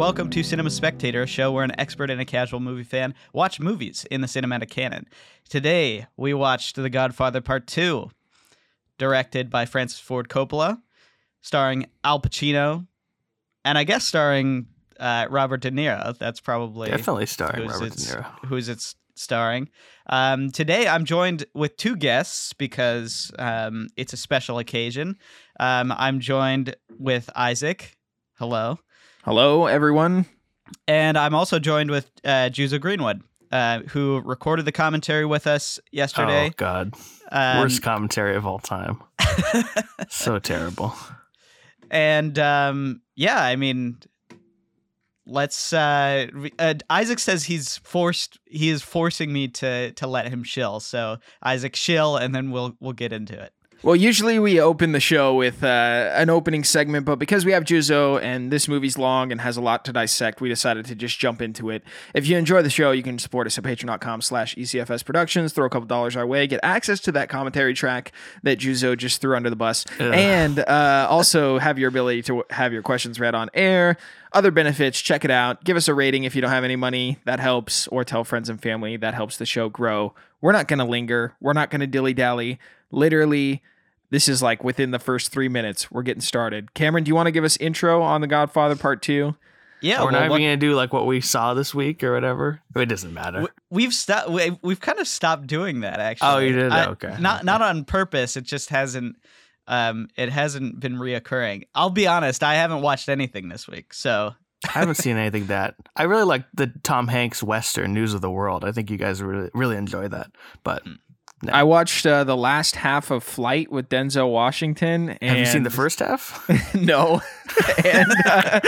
welcome to Cinema Spectator, a show where an expert and a casual movie fan watch movies in the cinematic canon. Today, we watched The Godfather Part 2, directed by Francis Ford Coppola, starring Al Pacino, and I guess starring uh, Robert De Niro. That's probably Definitely starring who's Robert De Niro. Who's it's starring. Um, today, I'm joined with two guests because um, it's a special occasion. Um, I'm joined with Isaac. Hello. Hello, everyone. And I'm also joined with uh, Juzo Greenwood, uh, who recorded the commentary with us Oh yesterday. God, Um, worst commentary of all time. so terrible. and um, yeah, I mean, let's. Uh, uh, Isaac says he's forced. He is forcing me to to let him shill. So Isaac shill, and then we'll we'll get into it. Well, usually we open the show with uh, an opening segment, but because we have Juzo and this movie's long and has a lot to dissect, we decided to just jump into it. If you enjoy the show, you can support us at patreon.com slash ECFS Productions, throw a couple dollars our way, get access to that commentary track that Juzo just threw under the bus, Ugh. and uh, also have your ability to have your questions read on air. Other benefits, check it out. Give us a rating if you don't have any money. That helps. Or tell friends and family. That helps the show grow. We're not going to linger. We're not going to dilly dally. Literally, this is like within the first three minutes. We're getting started. Cameron, do you want to give us intro on The Godfather Part 2? Yeah, We're well, not even what- gonna do like what we saw this week or whatever. It doesn't matter. we- we've stopped. We, we've kind of stopped doing that. Actually. Oh, you did? I- Okay. Not not on purpose. It just hasn't. Um, it hasn't been reoccurring. I'll be honest. I haven't watched anything this week, so I haven't seen anything that I really like the Tom Hanks Western News of the World. I think you guys really really enjoy that. But No. I watched uh, the last half of Flight with Denzel Washington. And have you seen the first half? no. and uh,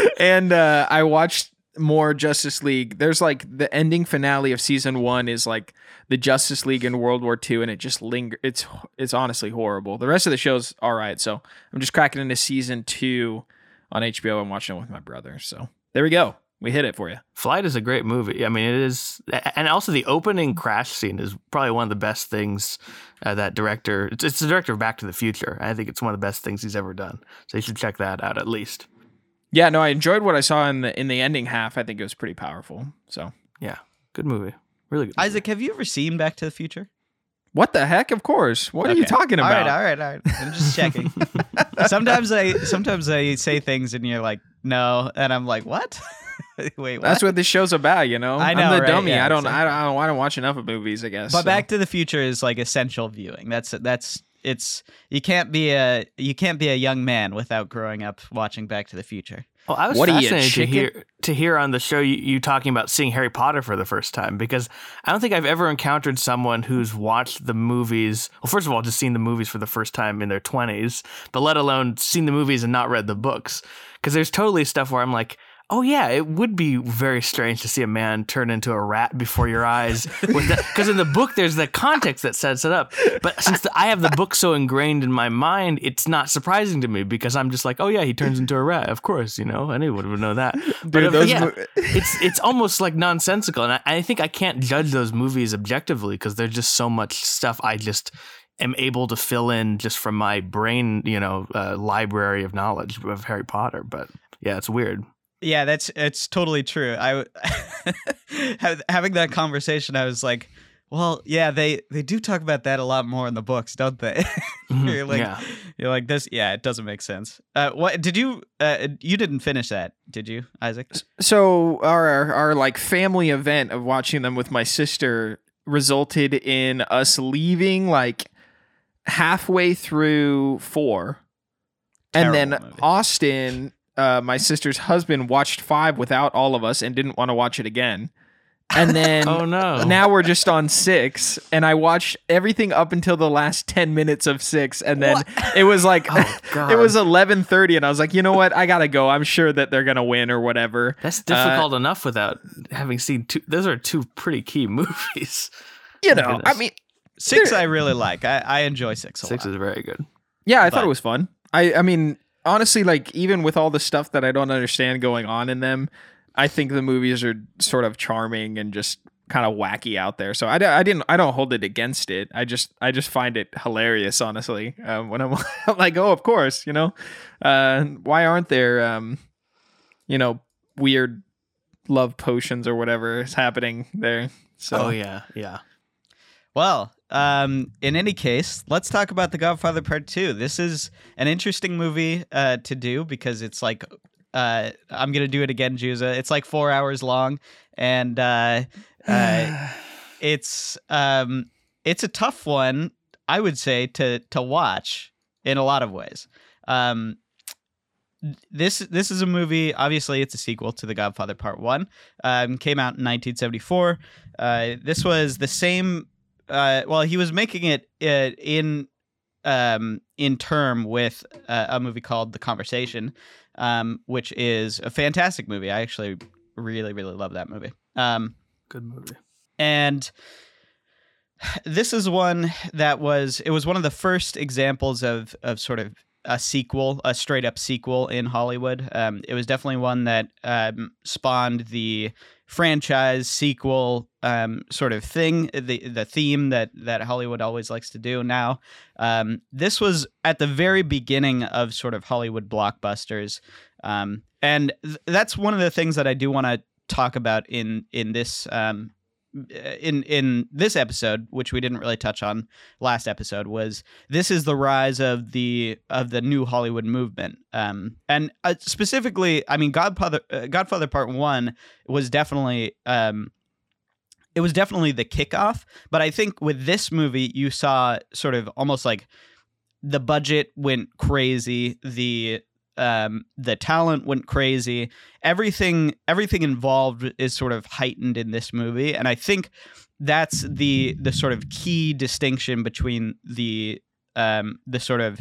and uh, I watched more Justice League. There's like the ending finale of season one is like the Justice League in World War II, and it just linger. It's it's honestly horrible. The rest of the show's all right. So I'm just cracking into season two on HBO. I'm watching it with my brother. So there we go. We hit it for you. Flight is a great movie. I mean, it is, and also the opening crash scene is probably one of the best things uh, that director. It's, it's the director of Back to the Future. I think it's one of the best things he's ever done. So you should check that out at least. Yeah, no, I enjoyed what I saw in the in the ending half. I think it was pretty powerful. So Yeah, good movie. Really good. Isaac, have you ever seen Back to the Future? what the heck? Of course. What are you talking about? All right, all right, all right. I'm just checking. sometimes I sometimes I say things and you're like, no, and I'm like, what? Wait, what? That's what this show's about, you know. I know, I'm the right? dummy. Yeah, I don't, so- I don't. I don't. I don't watch enough of movies. I guess. But so. Back to the Future is like essential viewing. That's that's it's you can't be a you can't be a young man without growing up watching Back to the Future. Well, I was What are you, fascinated to hear to hear on the show you, you talking about seeing Harry Potter for the first time because I don't think I've ever encountered someone who's watched the movies. Well, first of all, just seen the movies for the first time in their twenties, but let alone seen the movies and not read the books. Because there's totally stuff where I'm like. Oh yeah, it would be very strange to see a man turn into a rat before your eyes. Because in the book, there's the context that sets it up. But since the, I have the book so ingrained in my mind, it's not surprising to me because I'm just like, oh yeah, he turns into a rat. Of course, you know, anyone would know that. But Dude, if- those yeah, mo- it's it's almost like nonsensical, and I, I think I can't judge those movies objectively because there's just so much stuff I just am able to fill in just from my brain, you know, uh, library of knowledge of Harry Potter. But yeah, it's weird. Yeah, that's it's totally true. I having that conversation, I was like, well, yeah, they they do talk about that a lot more in the books, don't they? Mhm, you're like, yeah. you're like this. Yeah, it doesn't make sense. Uh, what did you? Uh, you didn't finish that, did you, Isaac? so our, our like family event of watching them with my sister resulted in us leaving like halfway through four, and then movie. Austin, uh, my sister's husband, watched five without all of us and didn't want to watch it again. And then Oh no. now we're just on six, and I watched everything up until the last ten minutes of six, and then it was like Oh, God. it was eleven thirty, and I was like, you know what, I gotta go. I'm sure that they're gonna win or whatever. That's difficult enough without having seen two. Those are two pretty key movies. You My know, I mean, Six, I really like. I, I enjoy six a Six lot. is very good. yeah, I thought it was fun. I, I mean, honestly, like even with all the stuff that I don't understand going on in them, I think the movies are sort of charming and just kind of wacky out there. So I, I didn't I don't hold it against it. I just I just find it hilarious, honestly. Um, when I'm, I'm like, oh, of course, you know, uh, why aren't there, um, you know, weird love potions or whatever is happening there. So oh yeah, yeah. Well, um, in any case, let's talk about The Godfather Part Two. This is an interesting movie uh, to do because it's like uh, I'm gonna do it again, Juza. It's like four hours long, and uh, uh, it's um, it's a tough one, I would say, to to watch in a lot of ways. Um, this this is a movie. Obviously, it's a sequel to The Godfather Part One. Um, came out in 1974. Uh, this was the same. Uh, well, he was making it uh, in um, in term with uh, a movie called The Conversation, um, which is a fantastic movie. I actually really really love that movie. Um, Good movie. and this is one that was it was one of the first examples of of sort of a sequel, a straight up sequel in Hollywood. Um, it was definitely one that um, spawned the franchise sequel um, sort of thing, the the theme that that Hollywood always likes to do. Now, um, this was at the very beginning of sort of Hollywood blockbusters, um, and th- that's one of the things that I do want to talk about in in this um, in in this episode, which we didn't really touch on last episode, was this is the rise of the of the new Hollywood movement, um, and uh, specifically, I mean, Godfather uh, Godfather Part One was definitely. Um, it was definitely the kickoff, but I think with this movie, you saw sort of almost like the budget went crazy, the um, the talent went crazy, everything everything involved is sort of heightened in this movie and i think that's the the sort of key distinction between the um the sort of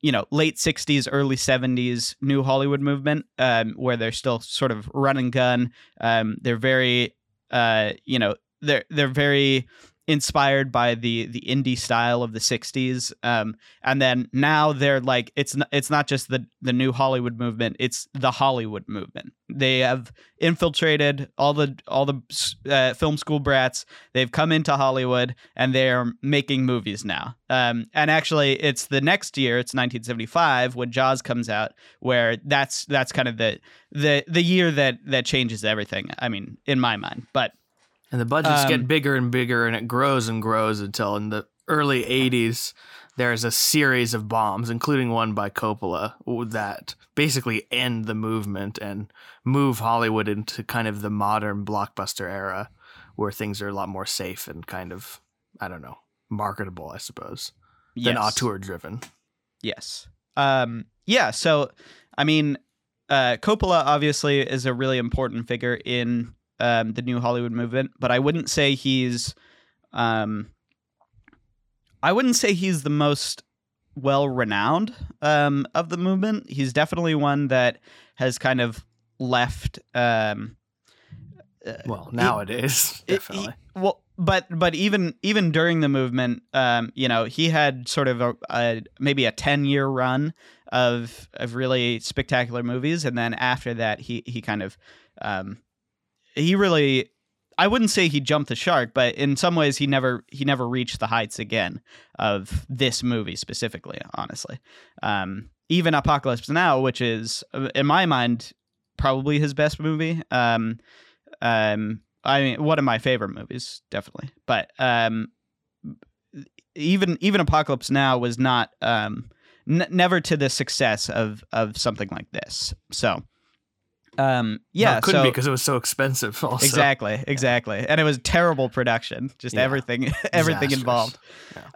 you know late 60s early 70s new hollywood movement um where they're still sort of run and gun. Um they're very uh you know they're they're very inspired by the the indie style of the 60s um and then now they're like it's not, it's not just the the new hollywood movement it's the hollywood movement. They have infiltrated all the all the uh, film school brats. They've come into hollywood and they're making movies now. Um and actually it's the next year it's 1975 when jaws comes out where that's that's kind of the the the year that that changes everything i mean in my mind. But And the budgets Um, get bigger and bigger, and it grows and grows until in the early 80s, there's a series of bombs, including one by Coppola, that basically end the movement and move Hollywood into kind of the modern blockbuster era where things are a lot more safe and kind of, I don't know, marketable, I suppose, than yes. auteur driven. Yes. Um, yeah. So, I mean, uh, Coppola obviously is a really important figure in um, the new Hollywood movement, but I wouldn't say he's, um, I wouldn't say he's the most well renowned um, of the movement. He's definitely one that has kind of left. Um, uh, Well, nowadays, it- definitely. he- well, but but even even during the movement, um, you know, he had sort of a, a maybe a ten year run of of really spectacular movies, and then after that, he he kind of um, he really. I wouldn't say he jumped the shark, but in some ways he never he never reached the heights again of this movie specifically. Honestly, um, even Apocalypse Now, which is uh, in my mind probably his best movie. Um, um, I mean, one of my favorite movies, definitely. But um, even even Apocalypse Now was not um, n- never to the success of of something like this. So, um, No, yeah, it couldn't so be because it was so expensive. Also. exactly, exactly, and it was terrible production, just Yeah. everything everything Disastrous. involved.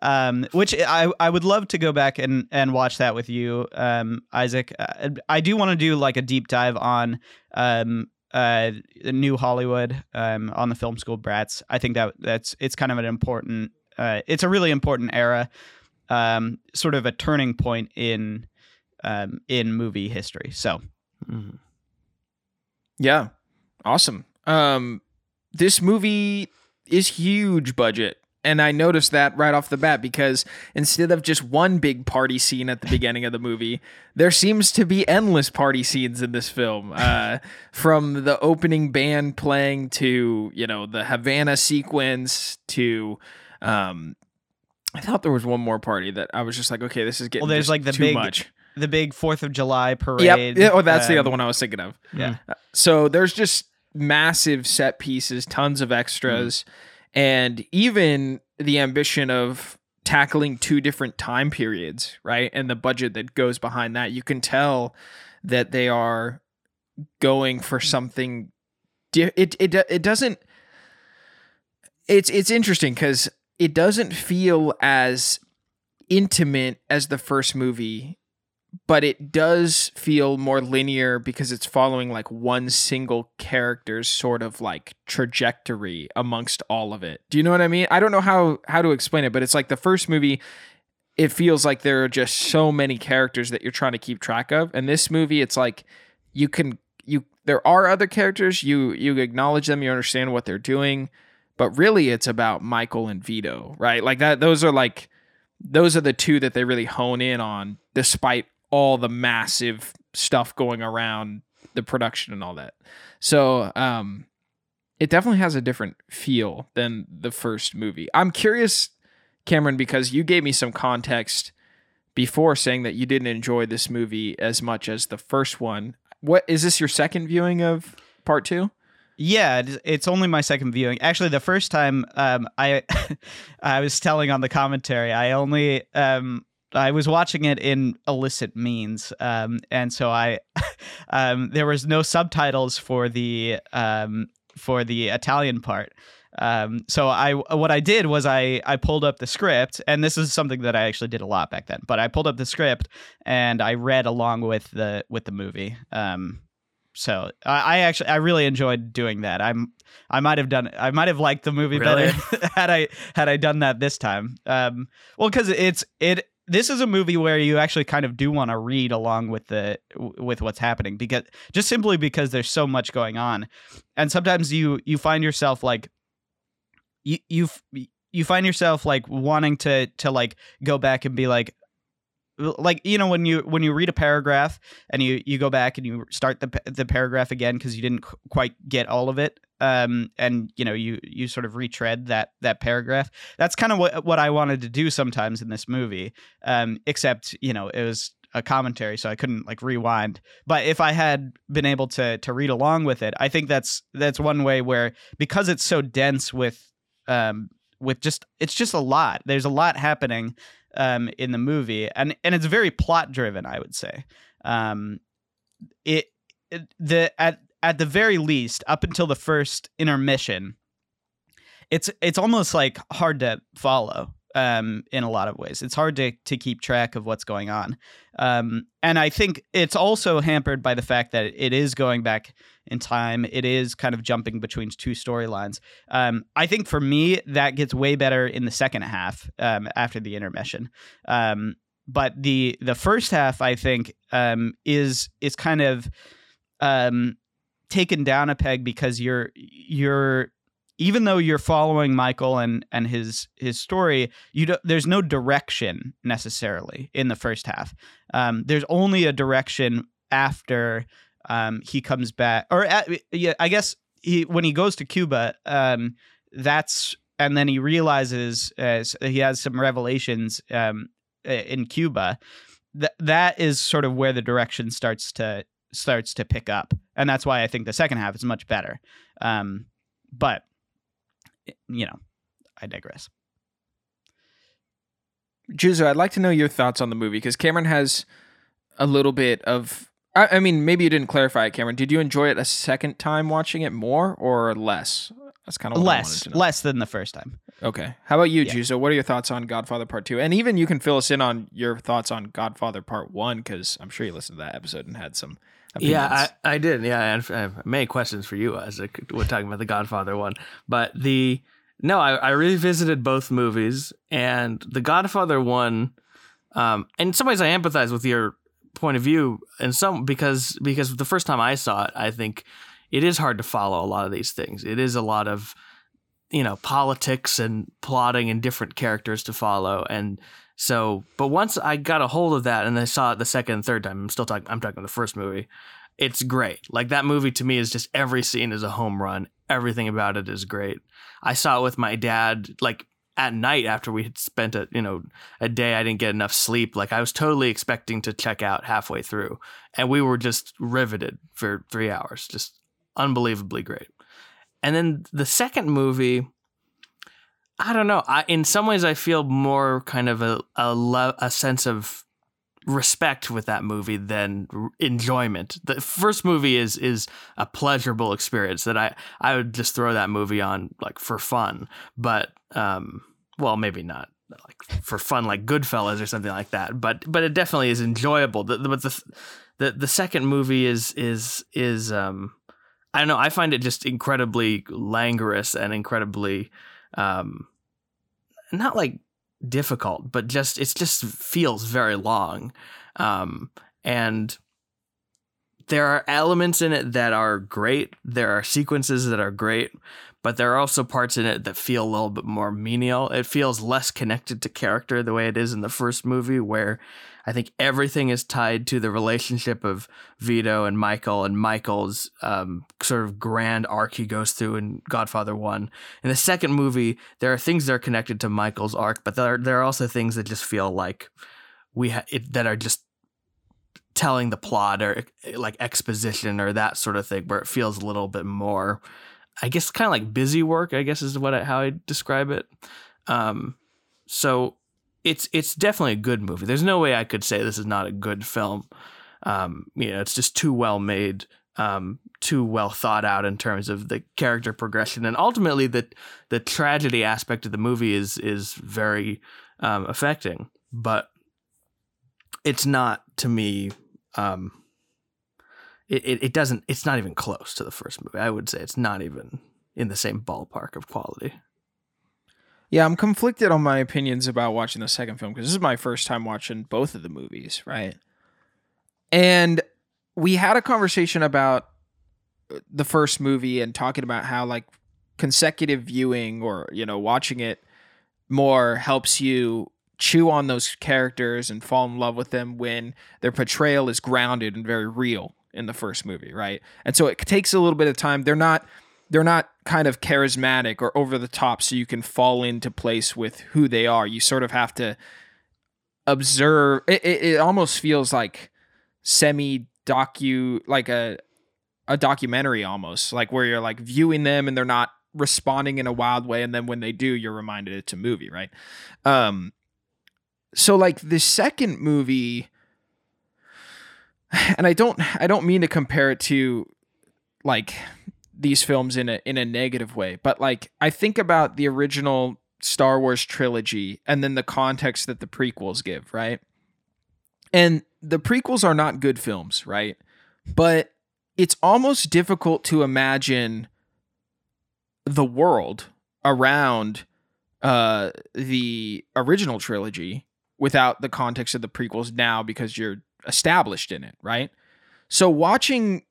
Um, which I I would love to go back and and watch that with you, um, Isaac. Uh, I do want to do like a deep dive on um uh new Hollywood um on the film school brats. I think that that's it's kind of an important uh it's a really important era, um sort of a turning point in um in movie history. So Mhm. Yeah. Awesome. Um this movie is huge budget. And I noticed that right off the bat because instead of just one big party scene at the beginning of the movie, there seems to be endless party scenes in this film. Uh, from the opening band playing to, you know, the Havana sequence to um I thought there was one more party that I was just like, okay, this is getting Well, there's like the too big- much. The big Fourth of July Yep. parade. Yeah, oh, that's the um, other one I was thinking of. Yeah. So there's just massive set pieces, tons of extras, and even the ambition of tackling two different time periods, right? And the budget that goes behind that. You can tell that they are going for something di- it it it doesn't it's it's interesting cuz it doesn't feel as intimate as the first movie but it does feel more linear because it's following like one single character's sort of like trajectory amongst all of it. Do you know what I mean? I don't know how how to explain it, but it's like the first movie it feels like there are just so many characters that you're trying to keep track of. And this movie it's like you can you there are other characters, you you acknowledge them, you understand what they're doing, but really it's about Michael and Vito, right? Like that those are like those are the two that they really hone in on despite all the massive stuff going around the production and all that. So, um it definitely has a different feel than the first movie. I'm curious Cameron because you gave me some context before saying that you didn't enjoy this movie as much as the first one. What is this your second viewing of part 2? Yeah, it's- it's only my second viewing. Actually, the first time um, I I was telling on the commentary, I only um, I was watching it in illicit means, um, and so I um, there was no subtitles for the um, for the Italian part. Um, so I what I did was I I pulled up the script, and this is something that I actually did a lot back then. But I pulled up the script and I read along with the with the movie. Um, so I, I actually I really enjoyed doing that. I'm I might have done I might have liked the movie Really? better had I had I done that this time. Um, well, because it's it this is a movie where you actually kind of do want to read along with the with what's happening because just simply because there's so much going on, and sometimes you you find yourself like you you you find yourself like wanting to to like go back and be like like you know when you when you read a paragraph and you you go back and you start the the paragraph again because you didn't qu- quite get all of it um and you know you you sort of retread that that paragraph that's kind of what what I wanted to do sometimes in this movie um except you know it was a commentary so I couldn't like rewind. But if I had been able to to read along with it I think that's that's one way where because it's so dense with um with just it's just a lot. There's a lot happening um, in the movie, and and it's very plot driven. I would say, um, it, it the at at the very least up until the first intermission, it's it's almost like hard to follow um, in a lot of ways. It's hard to to keep track of what's going on, um, and I think it's also hampered by the fact that it is going back in time. It is kind of jumping between two storylines. Um, I think for me that gets way better in the second half um, after the intermission. Um, but the the first half, I think, um, is is kind of um, taken down a peg because you're you're even though you're following Michael and and his his story, you do, there's no direction necessarily in the first half. Um, there's only a direction after um, he comes back, or at, yeah, I guess he when he goes to Cuba, um, that's and then he realizes uh, he has some revelations um, in Cuba. That that is sort of where the direction starts to starts to pick up, and that's why I think the second half is much better. Um, but you know, I digress. Juzo, I'd like to know your thoughts on the movie because Cameron has a little bit of. I, I mean, maybe you didn't clarify it, Cameron. Did you enjoy it a second time watching it more or less? That's kind of less less than the first time. Okay. How about you, Yeah. Juzo? What are your thoughts on Godfather Part 2? And even you can fill us in on your thoughts on Godfather Part 1 because I'm sure you listened to that episode and had some. Yeah, I, I did. Yeah, and I have many questions for you as a, we're talking about the Godfather one. But the no, I, I revisited both movies, and the Godfather one. Um, in some ways, I empathize with your point of view, and some because because the first time I saw it, I think it is hard to follow a lot of these things. It is a lot of you know politics and plotting and different characters to follow, and so. But once I got a hold of that, and I saw it the second and third time, I'm still talking. I'm talking the first movie it's great. Like that movie to me is just every scene is a home run. Everything about it is great. I saw it with my dad like at night after we had spent a you know a day I didn't get enough sleep. Like I was totally expecting to check out halfway through, and we were just riveted for three hours, just unbelievably great. And then the second movie, I don't know. I in some ways I feel more kind of a a, le- a sense of respect with that movie than enjoyment. The first movie is is a pleasurable experience that I I would just throw that movie on like for fun, but um well maybe not like for fun like Goodfellas or something like that, but but it definitely is enjoyable. The, but the the the second movie is is is um I don't know, I find it just incredibly languorous and incredibly um not like difficult, but just it just feels very long. Um, and there are elements in it that are great. There are sequences that are great, but there are also parts in it that feel a little bit more menial. It feels less connected to character the way it is in the first movie, where I think everything is tied to the relationship of Vito and Michael and Michael's um, sort of grand arc he goes through in Godfather 1. In the second movie, there are things that are connected to Michael's arc, but there are, there are also things that just feel like we ha- it, that are just telling the plot or like exposition or that sort of thing where it feels a little bit more I guess kind of like busy work, I guess is what I, how I describe it. Um, so it's it's definitely a good movie. There's no way I could say this is not a good film. Um, you know, it's just too well made, um, too well thought out in terms of the character progression, and ultimately the the tragedy aspect of the movie is is very um, affecting. But it's not to me. Um, it, it, it doesn't. It's not even close to the first movie. I would say it's not even in the same ballpark of quality. Yeah, I'm conflicted on my opinions about watching the second film because this is my first time watching both of the movies, right? And we had a conversation about uh, the first movie and talking about how like consecutive viewing or, you know, watching it more helps you chew on those characters and fall in love with them when their portrayal is grounded and very real in the first movie, right? And so it takes a little bit of time. They're not they're not kind of charismatic or over the top so you can fall into place with who they are. You sort of have to observe it, it, it almost feels like semi docu like a a documentary almost like where you're like viewing them and they're not responding in a wild way and then when they do you're reminded it's a movie right? Um so like the second movie and i don't i don't mean to compare it to like these films in a in a negative way, but like I think about the original Star Wars trilogy and then the context that the prequels give, right? And the prequels are not good films, right? But it's almost difficult to imagine the world around uh the original trilogy without the context of the prequels now because you're established in it, right? So watching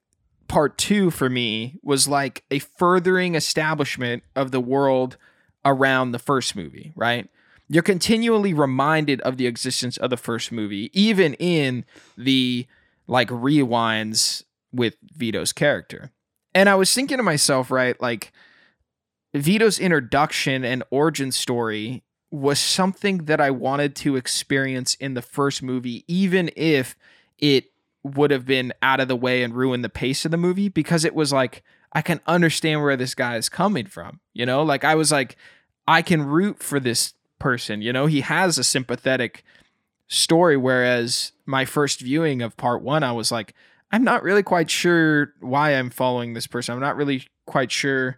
part two for me was like a furthering establishment of the world around the first movie, right? You're continually reminded of the existence of the first movie, even in the like rewinds with Vito's character. And I was thinking to myself, right, like Vito's introduction and origin story was something that I wanted to experience in the first movie, even if it would have been out of the way and ruined the pace of the movie because it was like I can understand where this guy is coming from. You know, like I was like, I can root for this person. You know, he has a sympathetic story. Whereas my first viewing of part one, I was like, I'm not really quite sure why I'm following this person. I'm not really quite sure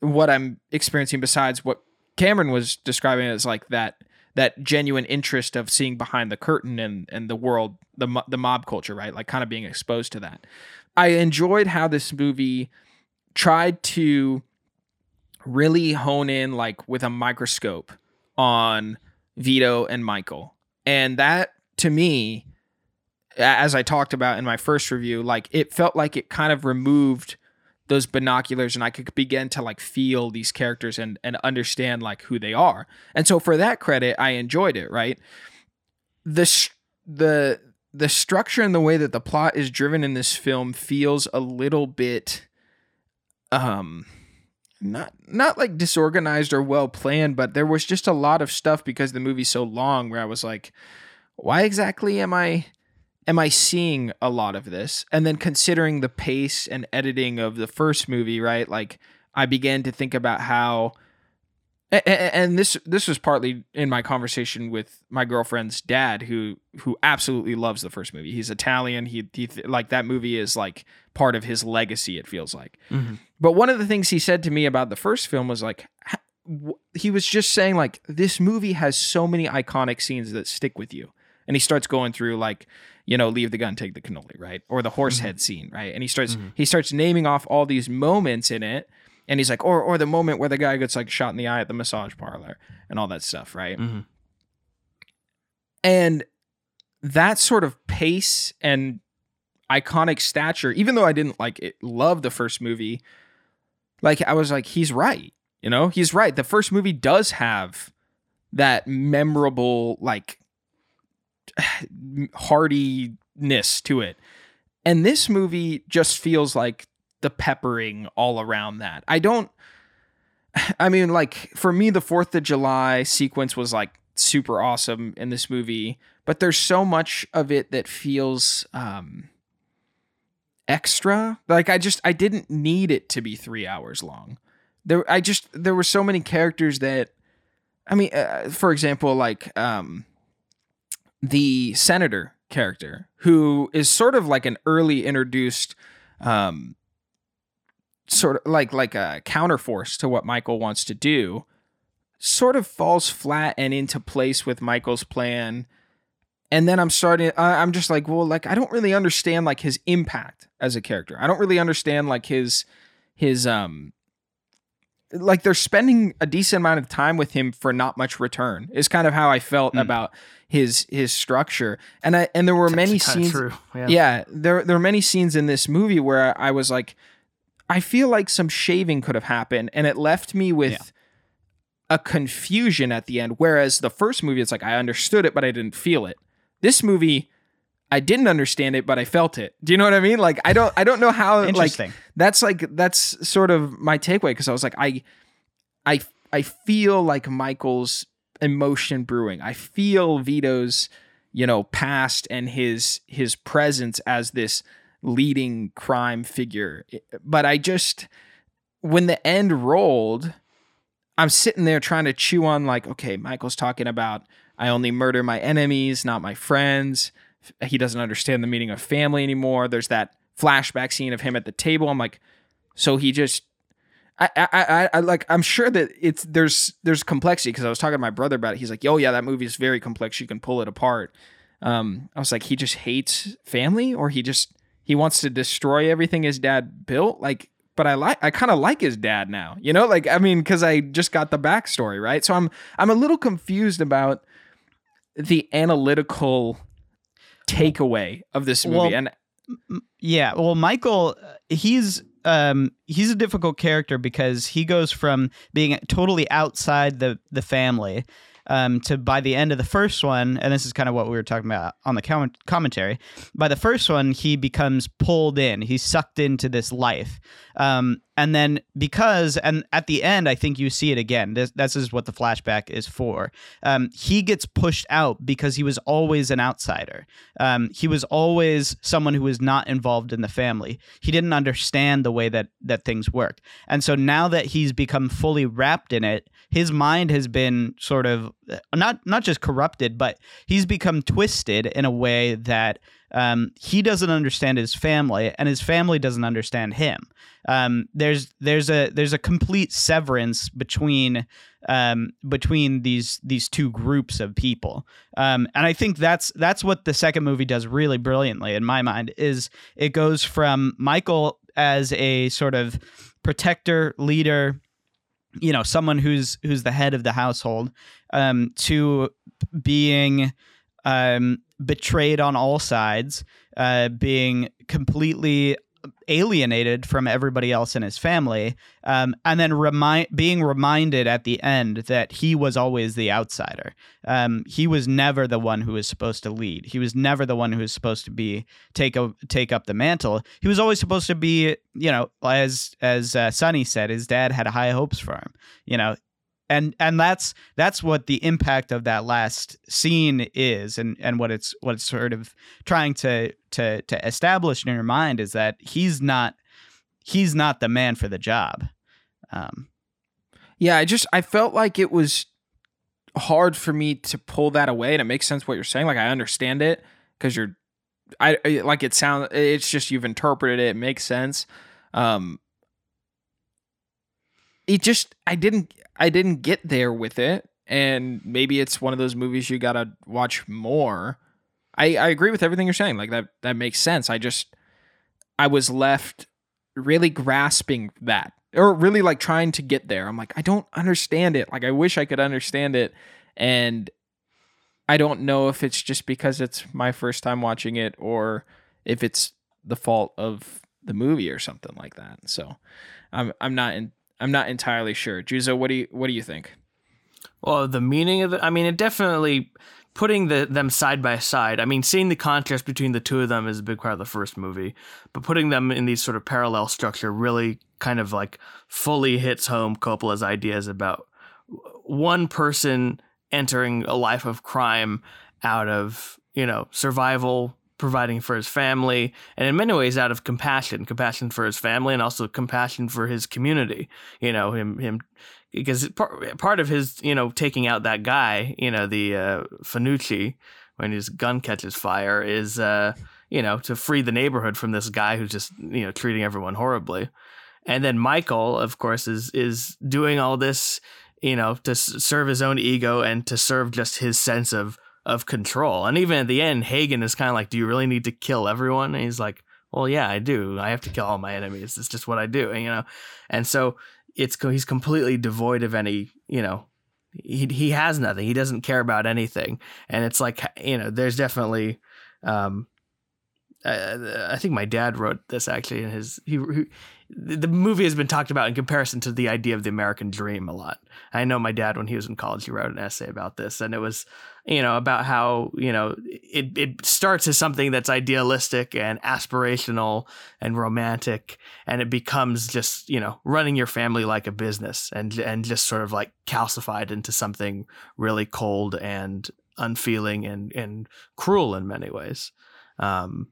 what I'm experiencing besides what Cameron was describing as like that that genuine interest of seeing behind the curtain and and the world the the mob culture right? Like kind of being exposed to that. I enjoyed how this movie tried to really hone in like with a microscope on Vito and Michael. And that to me as i talked about in my first review like it felt like it kind of removed those binoculars and I could begin to like feel these characters and and understand like who they are. And so for that credit, I enjoyed it, right? The the the structure and the way that the plot is driven in this film feels a little bit um not not like disorganized or well planned, but there was just a lot of stuff because the movie's so long where I was like, why exactly am I am I seeing a lot of this? And then considering the pace and editing of the first movie, right? Like I began to think about how and this this was partly in my conversation with my girlfriend's dad who who absolutely loves the first movie. He's Italian. He, he like that movie is like part of his legacy it feels like. Mm-hmm. But one of the things he said to me about the first film was like he was just saying like this movie has so many iconic scenes that stick with you. And he starts going through like you know, leave the gun, take the cannoli, right? Or the horse mm-hmm. head scene, right? And he starts mm-hmm. he starts naming off all these moments in it and he's like, or or the moment where the guy gets like shot in the eye at the massage parlor and all that stuff, right? Mm-hmm. And that sort of pace and iconic stature, even though I didn't like it, love the first movie, like I was like, he's right. You know, he's right. The first movie does have that memorable, like hardiness to it. And this movie just feels like the peppering all around that. I don't I mean like for me the 4th of July sequence was like super awesome in this movie, but there's so much of it that feels um extra. Like I just I didn't need it to be 3 hours long. There I just there were so many characters that I mean uh, for example like um the senator character who is sort of like an early introduced um sort of like like a counterforce to what Michael wants to do sort of falls flat and into place with Michael's plan and then I'm starting I'm just like well like I don't really understand like his impact as a character. I don't really understand like his his um like they're spending a decent amount of time with him for not much return is kind of how I felt mm. about his his structure and I and there were many scenes yeah. yeah there there were many scenes in this movie where I was like I feel like some shaving could have happened, and it left me with yeah. a confusion at the end. Whereas the first movie, it's like I understood it, but I didn't feel it. This movie, I didn't understand it, but I felt it. Do you know what I mean? Like I don't, I don't know how. Interesting. Like that's like that's sort of my takeaway because I was like I, I, I feel like Michael's emotion brewing. I feel Vito's, you know, past and his his presence as this leading crime figure. But I just, when the end rolled, I'm sitting there trying to chew on, like, okay, Michael's talking about, I only murder my enemies, not my friends. He doesn't understand the meaning of family anymore. There's that flashback scene of him at the table. I'm like, so he just I, I, I, like I'm sure that it's there's there's complexity because I was talking to my brother about it. He's like, "Oh yeah, that movie is very complex. You can pull it apart." Um, I was like, he just hates family, or he just he wants to destroy everything his dad built. Like, but I like I kind of like his dad now. You know, like I mean, because I just got the backstory right. So I'm I'm a little confused about the analytical takeaway of this movie. Well, and yeah, well, Michael, he's um, he's a difficult character because he goes from being totally outside the the family um, to by the end of the first one, and this is kind of what we were talking about on the com- commentary. By the first one, he becomes pulled in. He's sucked into this life, um, and then because and at the end, I think you see it again. This, this is what the flashback is for. Um, he gets pushed out because he was always an outsider. Um, he was always someone who was not involved in the family. He didn't understand the way that that things worked, and so now that he's become fully wrapped in it his mind has been sort of not not just corrupted, but he's become twisted in a way that um, he doesn't understand his family, and his family doesn't understand him. Um, there's there's a there's a complete severance between um, between these these two groups of people, um, and I think that's that's what the second movie does really brilliantly in my mind. Is it goes from Michael as a sort of protector leader you know someone who's who's the head of the household um, to being um, betrayed on all sides, uh, being completely alienated from everybody else in his family, um, and then remind being reminded at the end that he was always the outsider. Um, he was never the one who was supposed to lead. He was never the one who was supposed to be take a, take up the mantle. He was always supposed to be, you know, as as uh, Sonny said, his dad had high hopes for him. You know, and and that's that's what the impact of that last scene is and and what it's what it's sort of trying to to to establish in your mind is that he's not he's not the man for the job. Um yeah i just i felt like it was hard for me to pull that away and it makes sense what you're saying like i understand it because you're I, like it sounds it's just you've interpreted it it makes sense. Um it just I didn't I didn't get there with it, and maybe it's one of those movies you gotta watch more. I I agree with everything you're saying. Like that that makes sense. I just I was left really grasping that or really like trying to get there. I'm like I don't understand it. Like I wish I could understand it, and I don't know if it's just because it's my first time watching it or if it's the fault of the movie or something like that. So I'm I'm not in, I'm not entirely sure. Juzo, what do you what do you think? Well, the meaning of it, I mean, it definitely putting the, them side by side. I mean, seeing the contrast between the two of them is a big part of the first movie, but putting them in these sort of parallel structure really kind of like fully hits home Coppola's ideas about one person entering a life of crime out of, you know, survival providing for his family, and in many ways out of compassion, compassion for his family, and also compassion for his community. You know, him him because part part of his you know taking out that guy, you know, the uh, Fanucci when his gun catches fire is uh, you know to free the neighborhood from this guy who's just you know treating everyone horribly, and then Michael, of course, is is doing all this you know to serve his own ego and to serve just his sense of of control. And even at the end, Hagen is kind of like, "Do you really need to kill everyone?" And he's like, "Well, yeah, I do. I have to kill all my enemies. It's just what I do." And, you know, and so it's he's completely devoid of any, you know, he he has nothing. He doesn't care about anything. And it's like, you know, there's definitely. Um, I, I think my dad wrote this actually in his he, the movie has been talked about in comparison to the idea of the American dream a lot. I know my dad when he was in college he wrote an essay about this and it was you know about how you know it it starts as something that's idealistic and aspirational and romantic and it becomes just you know running your family like a business and and just sort of like calcified into something really cold and unfeeling and and cruel in many ways. Um,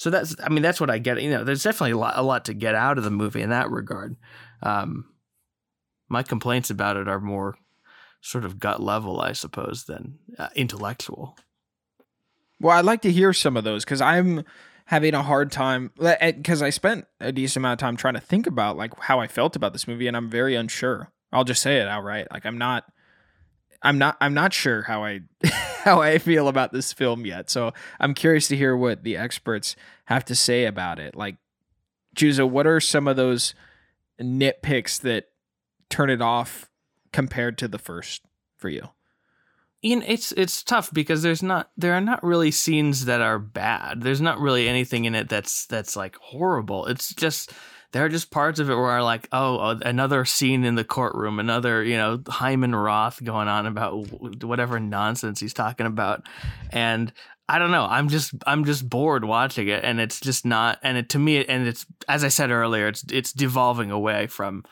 so that's I mean that's what I get. You know, there's definitely a lot, a lot to get out of the movie in that regard. Um, my complaints about it are more sort of gut level, I suppose, than uh, intellectual. Well, I'd like to hear some of those because I'm having a hard time because I spent a decent amount of time trying to think about like how I felt about this movie, and I'm very unsure. I'll just say it outright. Like I'm not I'm not I'm not sure how I how I feel about this film yet. So I'm curious to hear what the experts have to say about it. Like Juzo, what are some of those nitpicks that turn it off compared to the first for you? Ian, it's it's tough because there's not there are not really scenes that are bad. There's not really anything in it that's that's like horrible. It's just there are just parts of it where I'm like, oh, uh, another scene in the courtroom, another, you know, Hyman Roth going on about whatever nonsense he's talking about. And I don't know. I'm just I'm just bored watching it, and it's just not. And it to me, and it's as I said earlier, it's it's devolving away from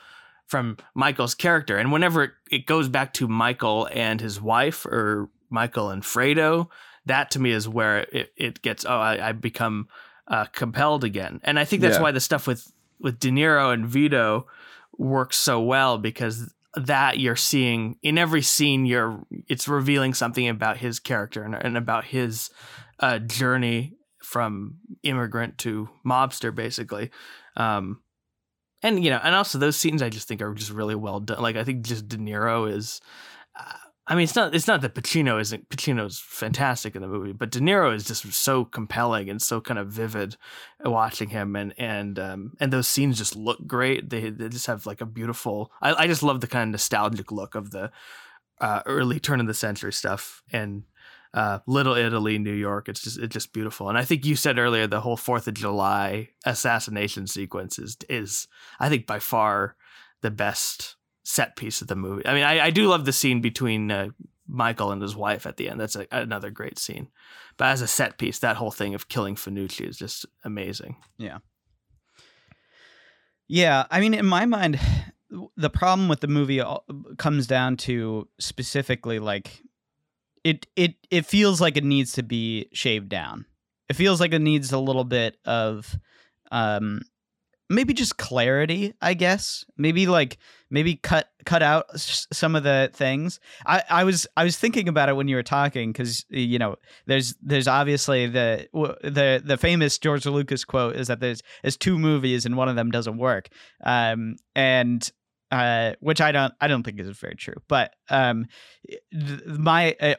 from Michael's character. And whenever it, it goes back to Michael and his wife, or Michael and Fredo, that to me is where it, it gets. Oh, I, I become uh, compelled again. And I think that's yeah. why the stuff with with De Niro and Vito works so well because that you're seeing in every scene you're it's revealing something about his character and, and about his uh, journey from immigrant to mobster basically. Um, and you know and also those scenes i just think are just really well done. Like i think just de niro is uh, I mean, it's not it's not that Pacino isn't Pacino's fantastic in the movie, but De Niro is just so compelling and so kind of vivid watching him, and and um, and those scenes just look great. They they just have like a beautiful. I, I just love the kind of nostalgic look of the uh, early turn of the century stuff, and uh, Little Italy, New York. It's just it's just beautiful. And I think you said earlier the whole Fourth of July assassination sequence is is I think by far the best set piece of the movie. I mean, I, I do love the scene between uh, Michael and his wife at the end. That's a, another great scene. But as a set piece, that whole thing of killing Fanucci is just amazing. Yeah. Yeah, I mean, in my mind, the problem with the movie comes down to specifically like it it it feels like it needs to be shaved down. It feels like it needs a little bit of um maybe just clarity i guess. Maybe like maybe cut cut out some of the things. I i was i was thinking about it when you were talking because you know there's there's obviously the the the famous george lucas quote is that there's there's two movies and one of them doesn't work. Um and uh which i don't i don't think is very true. But um my uh,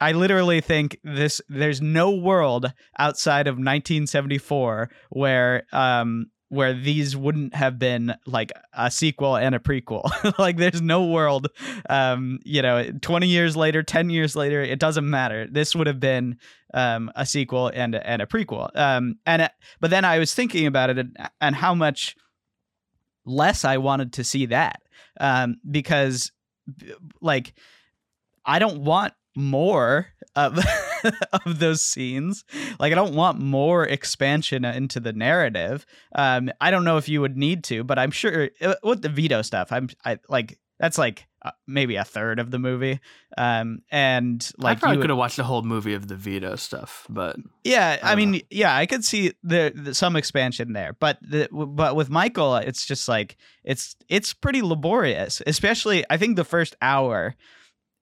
I literally think this there's no world outside of 1974 where um where these wouldn't have been like a sequel and a prequel. like there's no world um you know 20 years later, 10 years later, it doesn't matter. This would have been um a sequel and and a prequel. Um and but then I was thinking about it and, and how much less I wanted to see that. Um because like I don't want more of of those scenes. Like I don't want more expansion into the narrative. Um, I don't know if you would need to, but I'm sure uh, with the Vito stuff, I'm I like that's like uh, maybe a third of the movie. Um, and like I probably could have watched the whole movie of the Vito stuff, but yeah, I, I mean, know. yeah, I could see the, the, some expansion there, but the, but with Michael, it's just like it's it's pretty laborious, especially I think the first hour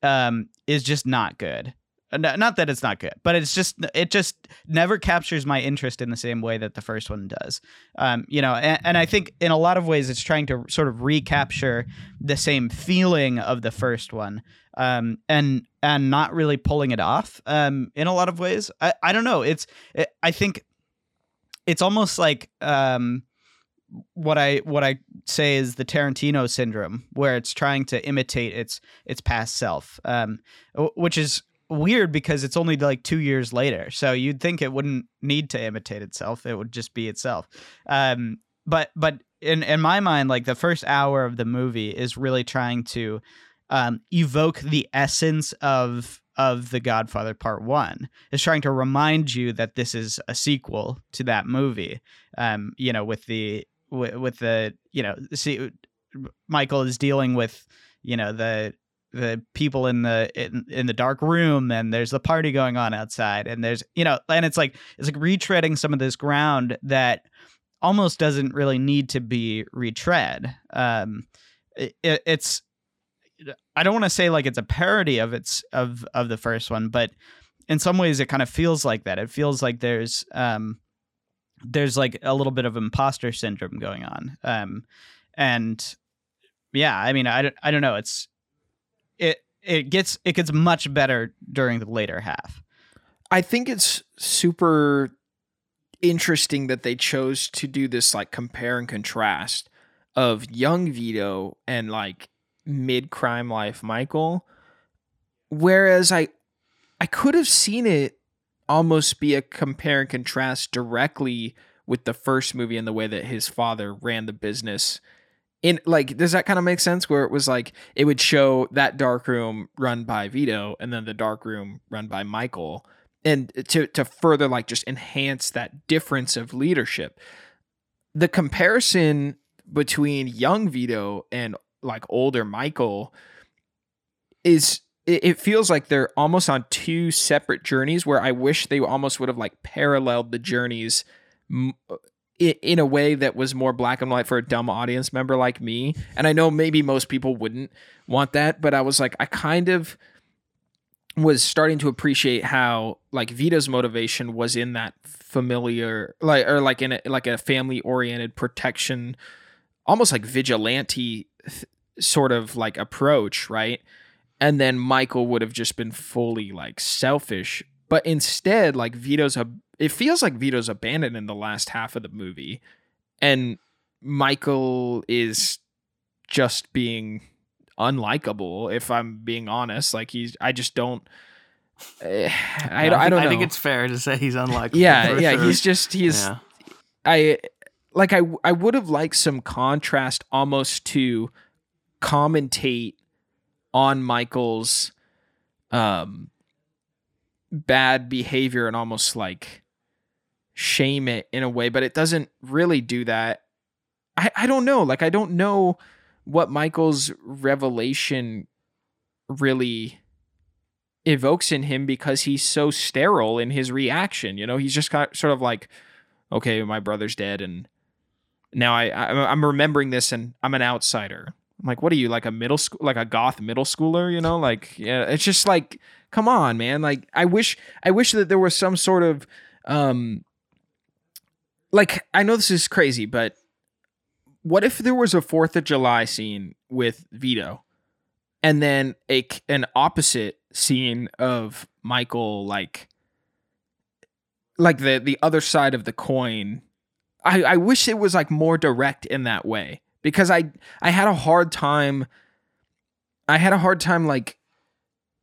um, is just not good. Not that it's not good, but it's just it just never captures my interest in the same way that the first one does. Um, you know, and, and I think in a lot of ways it's trying to sort of recapture the same feeling of the first one, um, and and not really pulling it off. Um, in a lot of ways, I, I don't know. It's it, I think it's almost like um what I what I say is the Tarantino syndrome, where it's trying to imitate its its past self, um, which is weird because it's only like two years later. So you'd think it wouldn't need to imitate itself; it would just be itself. Um, but but in in my mind, like the first hour of the movie is really trying to um, evoke the essence of of The Godfather Part One. Is trying to remind you that this is a sequel to that movie. Um, you know, with the with, with the you know see Michael is dealing with you know the the people in the in, in the dark room and there's the party going on outside and there's you know and it's like it's like retreading some of this ground that almost doesn't really need to be retread um it, it's i don't want to say like it's a parody of its of of the first one but in some ways it kind of feels like that it feels like there's um there's like a little bit of imposter syndrome going on. Um, and yeah, I mean, I don't, I don't know. It's it gets it gets much better during the later half. I think it's super interesting that they chose to do this like compare and contrast of young Vito and like mid crime life Michael. Whereas I I could have seen it almost be a compare and contrast directly with the first movie and the way that his father ran the business in like does that kind of make sense? Where it was like it would show that dark room run by Vito and then the dark room run by Michael. And to to further like just enhance that difference of leadership the comparison between young Vito and like older Michael is it, it feels like they're almost on two separate journeys where I wish they almost would have like paralleled the journeys in a way that was more black and white for a dumb audience member like me. And I know maybe most people wouldn't want that, but I was like, I kind of was starting to appreciate how like Vito's motivation was in that familiar like or like in a, like a family oriented protection almost like vigilante th- sort of like approach, right? and then Michael would have just been fully like selfish. But instead, like Vito's a it feels like Vito's abandoned in the last half of the movie. And Michael is just being unlikable, if I'm being honest. Like he's I just don't Eh, I, I, think, don't know. I think it's fair to say he's unlikely. yeah, yeah. sure. He's just he's yeah. I like I I would have liked some contrast almost to commentate on Michael's um bad behavior and almost like shame it in a way, but it doesn't really do that. I I don't know. Like I don't know what Michael's revelation really evokes in him because he's so sterile in his reaction. You know, he's just got sort of like, okay, my brother's dead, and now I, I I'm remembering this, and I'm an outsider. I'm like, what are you like a middle school, like a goth middle schooler? You know, like yeah, it's just like, come on, man. Like I wish, I wish that there was some sort of, um, like I know this is crazy, but what if there was a Fourth of July scene with Vito, and then a an opposite scene of Michael, like like the the other side of the coin. I I wish it was like more direct in that way because I I had a hard time. I had a hard time like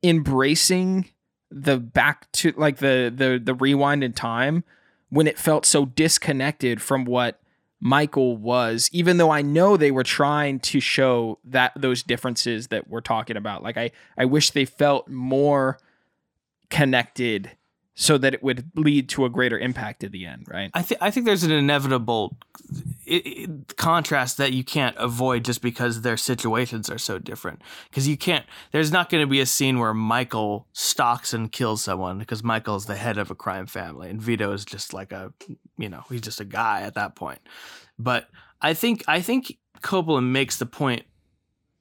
embracing the back to like the the the rewind in time when it felt so disconnected from what Michael was, even though I know they were trying to show that those differences that we're talking about. Like I, I wish they felt more connected so that it would lead to a greater impact at the end, right? I think I think there's an inevitable i i contrast that you can't avoid just because their situations are so different. Because you can't. There's not going to be a scene where Michael stalks and kills someone because Michael is the head of a crime family and Vito is just like a, you know, he's just a guy at that point. But I think I think Coppola makes the point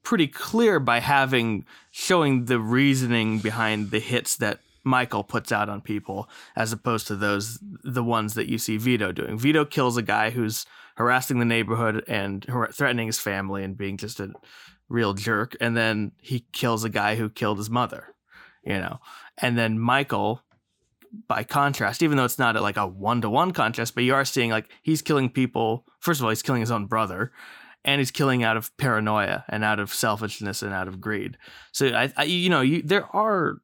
pretty clear by having showing the reasoning behind the hits that Michael puts out on people as opposed to those the ones that you see Vito doing. Vito kills a guy who's harassing the neighborhood and threatening his family and being just a real jerk and then he kills a guy who killed his mother, you know. And then Michael by contrast, even though it's not like a one-to-one contrast, but you are seeing like he's killing people. First of all, he's killing his own brother and he's killing out of paranoia and out of selfishness and out of greed. So I, I you know, you there are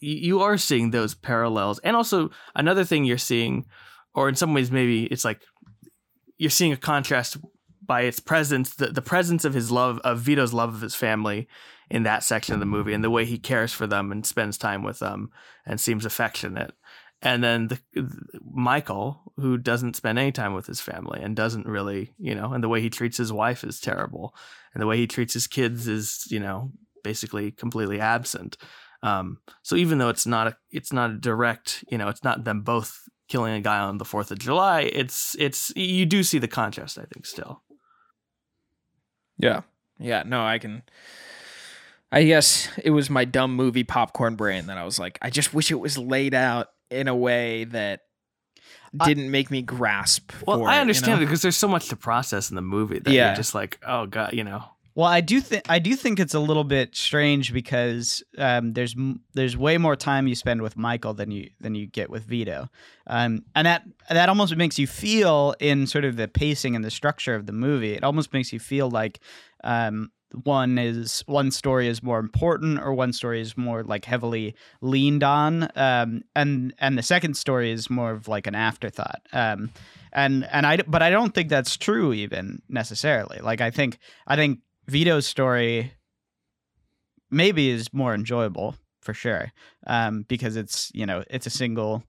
you are seeing those parallels, and also another thing you're seeing, or in some ways maybe it's like you're seeing a contrast by its presence, the the presence of his love of Vito's love of his family in that section of the movie, and the way he cares for them and spends time with them and seems affectionate. And then the, Michael, who doesn't spend any time with his family and doesn't really, you know, and the way he treats his wife is terrible, and the way he treats his kids is, you know, basically completely absent. Um, so even though it's not a, it's not a direct, you know, it's not them both killing a guy on the Fourth of July. It's it's you do see the contrast, I think, still. Yeah. Yeah. No, I can. I guess it was my dumb movie popcorn brain that I was like, I just wish it was laid out in a way that didn't make me grasp. Well, I it, you understand know? it because there's so much to process in the movie that Yeah. you're just like, oh god, you know. Well, I do think I do think it's a little bit strange because um, there's there's way more time you spend with Michael than you than you get with Vito, um, and that that almost makes you feel in sort of the pacing and the structure of the movie. It almost makes you feel like um, one is one story is more important or one story is more like heavily leaned on, um, and and the second story is more of like an afterthought. Um, and and I but I don't think that's true even necessarily. Like I think I think Vito's story maybe is more enjoyable for sure um, because it's you know it's a single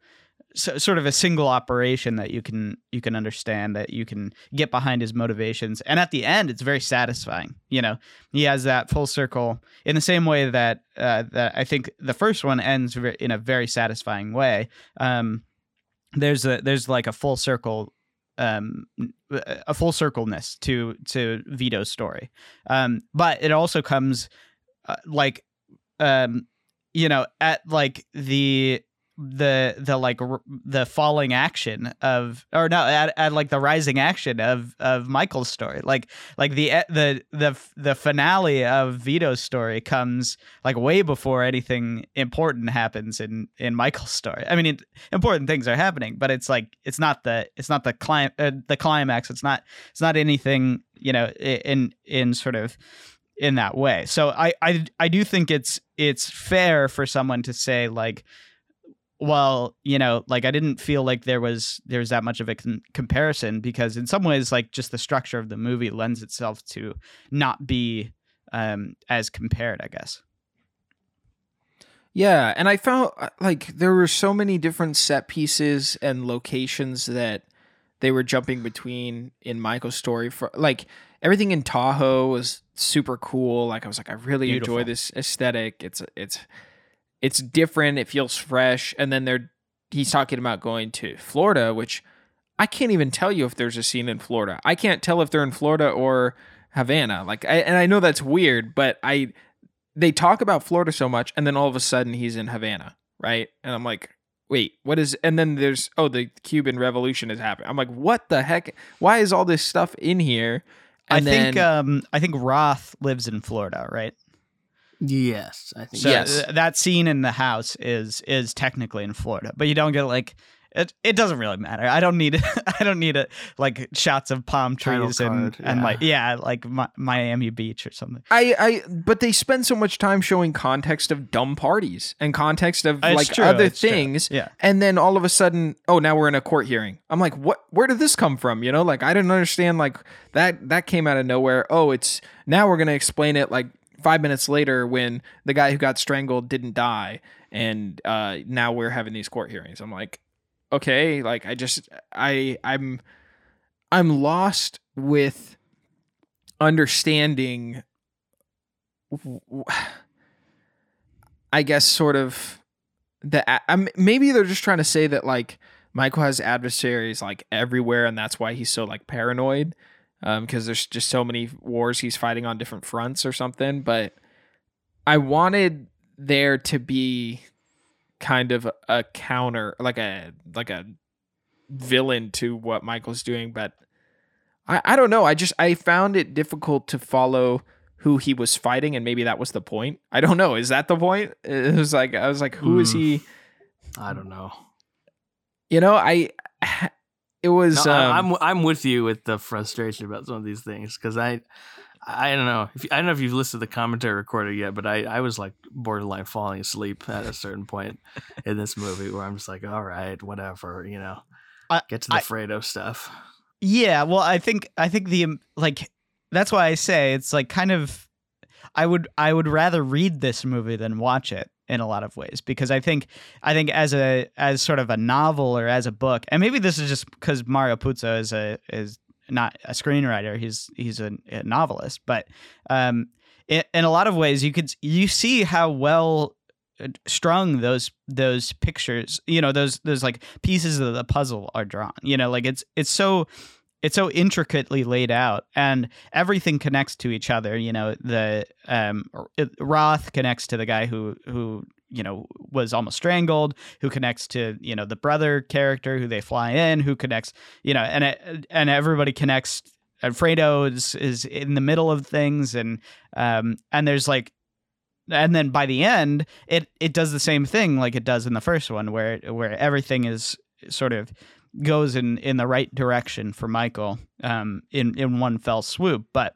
so, sort of a single operation that you can you can understand that you can get behind his motivations and at the end it's very satisfying you know? He has that full circle in the same way that uh, that I think the first one ends in a very satisfying way. Um, there's a there's like a full circle um a full circleness to to Vito's story. Um but it also comes uh, like um you know at like the the the like r- the falling action of or no at, at like the rising action of of Michael's story. Like like the the the the finale of Vito's story comes like way before anything important happens in in Michael's story. I mean it, important things are happening but it's like it's not the it's not the clim- uh, the climax. It's not it's not anything you know in in sort of in that way. So I, I I do think it's it's fair for someone to say like well, you know, like I didn't feel like there was there was that much of a con- comparison because in some ways like just the structure of the movie lends itself to not be um as compared, I guess. Yeah, and I found uh, like there were so many different set pieces and locations that they were jumping between in Michael's story for like everything in Tahoe was super cool. Like I was like I really Beautiful. enjoy this aesthetic. It's it's it's different, it feels fresh and then they're he's talking about going to Florida, which I can't even tell you if there's a scene in Florida. I can't tell if they're in Florida or Havana. Like I and I know that's weird, but I they talk about Florida so much, and then all of a sudden he's in Havana, right? And I'm like, wait, what is? And then there's oh, the Cuban Revolution is happening. I'm like, what the heck? Why is all this stuff in here? I And think um I think Roth lives in Florida, right? Yes, I think So Yes. th- that scene in the house is is technically in Florida, but you don't get like it. It doesn't really matter. I don't need it I don't need it like shots of palm Title trees and card, and yeah. like yeah like Mi- Miami Beach or something. I, I, but they spend so much time showing context of dumb parties and context of It's like true, other it's true. things. Yeah. And then all of a sudden, oh, now we're in a court hearing. I'm like, what? Where did this come from? You know, like I didn't understand. Like that that came out of nowhere. Oh, it's now we're gonna explain it. Like five minutes later, when the guy who got strangled didn't die, and uh, now we're having these court hearings. I'm like, okay, like I just I I'm I'm lost with understanding i guess sort of the I'm, maybe they're just trying to say that like Michael has adversaries like everywhere and that's why he's so like paranoid um because there's just so many wars he's fighting on different fronts or something but I wanted there to be kind of a counter like a like a villain to what Michael's doing but I, I don't know. I just I found it difficult to follow who he was fighting, and maybe that was the point. I don't know. Is that the point? It was like I was like, who is Hmm. he? I don't know. You know, I it was. No, um, I- I'm I'm with you with the frustration about some of these things because I I don't know if I don't know if you've listened to the commentary recorder yet, but I I was like borderline falling asleep at a certain point in this movie where I'm just like, all right, whatever, you know, I- get to the I- Fredo stuff. Yeah, well, I think I think the um, like that's why I say it's like kind of I would I would rather read this movie than watch it in a lot of ways because I think I think as a as sort of a novel or as a book, and maybe this is just because Mario Puzo is a is not a screenwriter, he's he's a, a novelist, but um, in, in a lot of ways you could you see how well uh, strung those those pictures you know those those like pieces of the puzzle are drawn you know like it's it's so it's so intricately laid out and everything connects to each other you know the um roth connects to the guy who who you know was almost strangled who connects to you know the brother character who they fly in who connects you know and it, and everybody connects Alfredo is, is in the middle of things and um and there's like and then by the end it it does the same thing like it does in the first one where where everything is sort of goes in in the right direction for Michael um in in one fell swoop but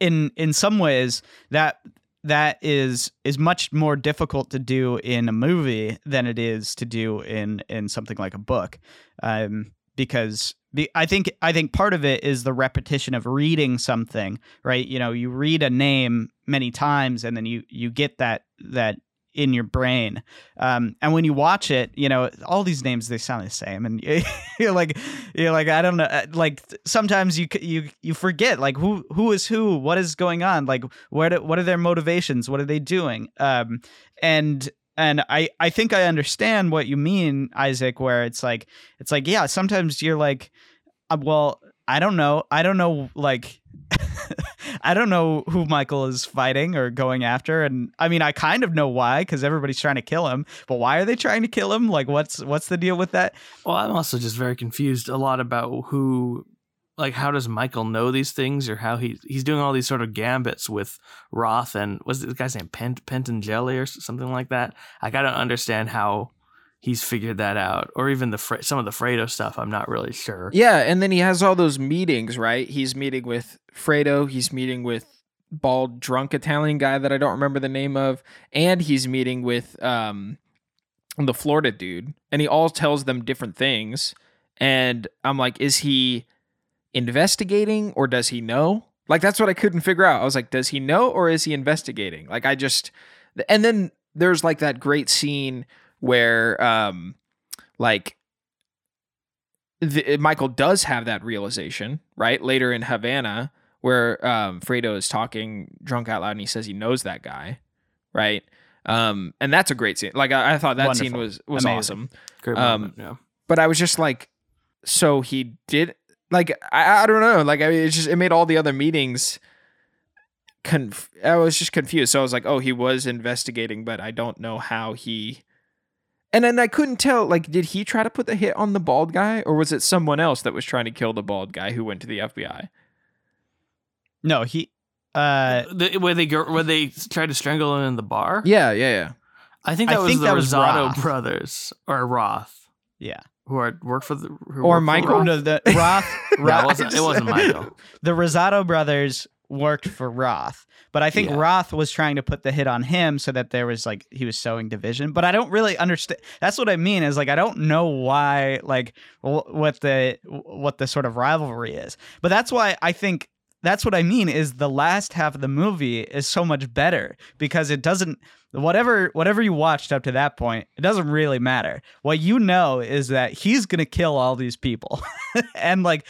in in some ways that that is is much more difficult to do in a movie than it is to do in in something like a book um because I think I think part of it is the repetition of reading something, right? You know, you read a name many times, and then you you get that that in your brain. Um, and when you watch it, you know, all these names they sound the same, and you're like, you're like, I don't know, uh, like sometimes you you you forget like who who is who, what is going on, like what what are their motivations, what are they doing, um, and and I I think I understand what you mean, Isaac, where it's like it's like yeah, sometimes you're like, uh, well, I don't know, I don't know, like. I don't know who Michael is fighting or going after, and I mean, I kind of know why because everybody's trying to kill him. But why are they trying to kill him? Like, what's what's the deal with that? Well, I'm also just very confused a lot about who, like, how does Michael know these things, or how he he's doing all these sort of gambits with Roth and was the guy's name Pent Pentangeli or something like that. Like, I don't understand how he's figured that out, or even the Fre- some of the Fredo stuff. I'm not really sure. Yeah, and then he has all those meetings, right? He's meeting with Fredo, he's meeting with bald drunk Italian guy that I don't remember the name of, and he's meeting with um the Florida dude, and he all tells them different things. And I'm like, is he investigating or does he know? Like that's what I couldn't figure out. I was like, does he know or is he investigating? Like I just and then there's like that great scene where um like the, Michael does have that realization, right? Later in Havana where um Fredo is talking drunk out loud and he says he knows that guy, right? Um and that's a great scene. Like I, I thought that scene was was Amazing. awesome. Great Um, yeah. But I was just like so he did like I, I don't know like I mean, it's just it made all the other meetings conf- I was just confused so I was like oh he was investigating but I don't know how he and then I couldn't tell like did he try to put the hit on the bald guy or was it someone else that was trying to kill the bald guy who went to the FBI No, he. Uh, The, where they go, where they tried to strangle him in the bar. yeah yeah yeah I think I that was think the that was Rosato Roth. brothers or Roth, yeah. who are work for the who Or work for Michael. Roth. No, the Roth. No, it wasn't. It wasn't Michael. the Rosato brothers worked for Roth, but I think Yeah. Roth was trying to put the hit on him so that there was like he was sowing division. But I don't really understand. That's what I mean is like I don't know why like wh- what the what the sort of rivalry is. But that's why I think that's what I mean is the last half of the movie is so much better because it doesn't whatever whatever you watched up to that point it doesn't really matter. What you know is that he's gonna kill all these people. And like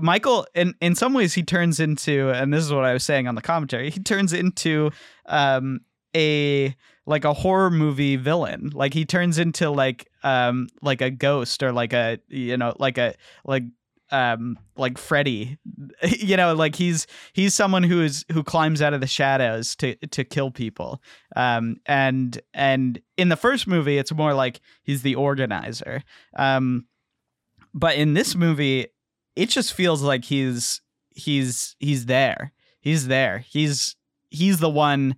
michael in in some ways he turns into and this is what i was saying on the commentary he turns into um a like a horror movie villain. Like he turns into like um like a ghost or like a you know like a like um like Freddy you know like he's he's someone who is who climbs out of the shadows to to kill people. Um and and in the first movie it's more like he's the organizer. Um but in this movie it just feels like he's he's he's there. He's there. He's he's the one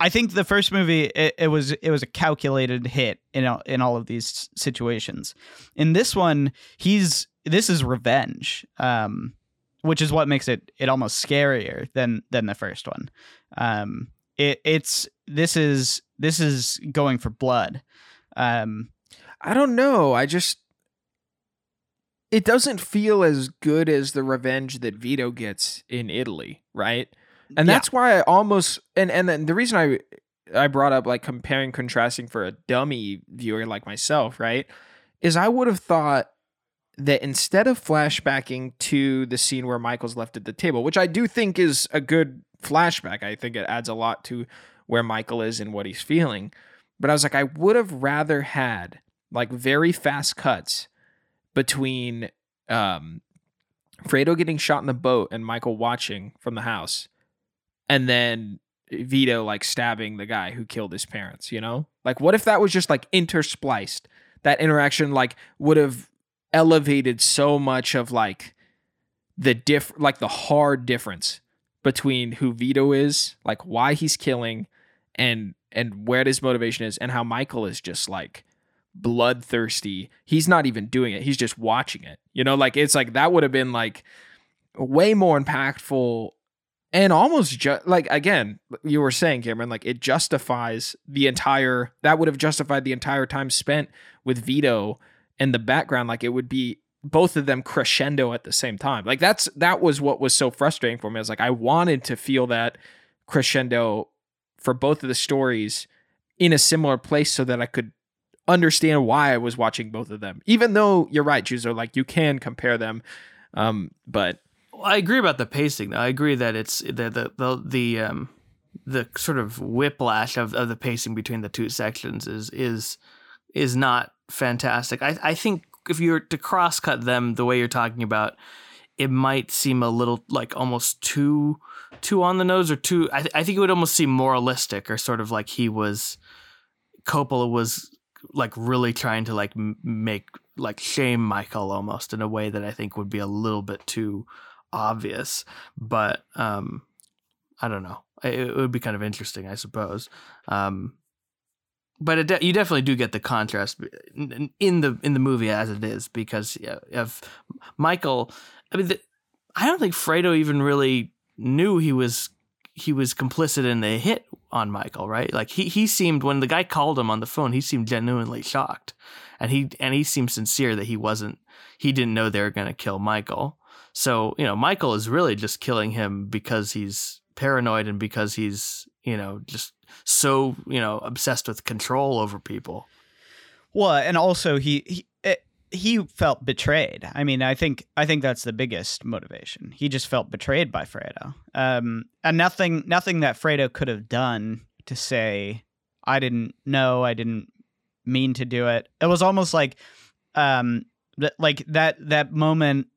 I think the first movie it, it was it was a calculated hit in all, in all of these situations. In this one, he's this is revenge, um, which is what makes it it almost scarier than than the first one. Um, it, it's this is this is going for blood. Um, I don't know. I just it doesn't feel as good as the revenge that Vito gets in Italy, right? And Yeah. that's why I almost and and then the reason I I brought up like comparing contrasting for a dummy viewer like myself, right? Is I would have thought that instead of flashbacking to the scene where Michael's left at the table, which I do think is a good flashback, I think it adds a lot to where Michael is and what he's feeling. But I was like, I would have rather had like very fast cuts between um Fredo getting shot in the boat and Michael watching from the house, and then Vito like stabbing the guy who killed his parents, you know? Like what if that was just like interspliced? That interaction like would have elevated so much of like the diff like the hard difference between who Vito is, like why he's killing and and where his motivation is and how Michael is just like bloodthirsty. He's not even doing it. He's just watching it. You know, like it's like that would have been like way more impactful and almost like again, you were saying, Cameron, like it justifies the entire that would have justified the entire time spent with Vito and the background. Like it would be both of them crescendo at the same time. Like that's that was what was so frustrating for me. I was like, I wanted to feel that crescendo for both of the stories in a similar place so that I could understand why I was watching both of them. Even though you're right, Juzo, like you can compare them. Um, but I agree about the pacing. I agree that it's the the the, the um the sort of whiplash of, of the pacing between the two sections is is is not fantastic. I I think if you were to cross cut them the way you're talking about, it might seem a little like almost too too on the nose or too. I th- I think it would almost seem moralistic or sort of like he was Coppola was like really trying to like make like shame Michael almost in a way that I think would be a little bit too obvious. But um, I don't know. It, it would be kind of interesting, I suppose. Um, but de- you definitely do get the contrast in, in the in the movie as it is because of Michael. I mean, the, I don't think Fredo even really knew he was he was complicit in the hit on Michael, right? Like he he seemed when the guy called him on the phone, he seemed genuinely shocked, and he and he seemed sincere that he wasn't he didn't know they were going to kill Michael. So you know, Michael is really just killing him because he's paranoid and because he's you know just so you know obsessed with control over people. Well, and also he he eh, he felt betrayed. I mean, I think I think that's the biggest motivation. He just felt betrayed by Fredo. Um, and nothing nothing that Fredo could have done to say I didn't know, I didn't mean to do it. It was almost like um like that that moment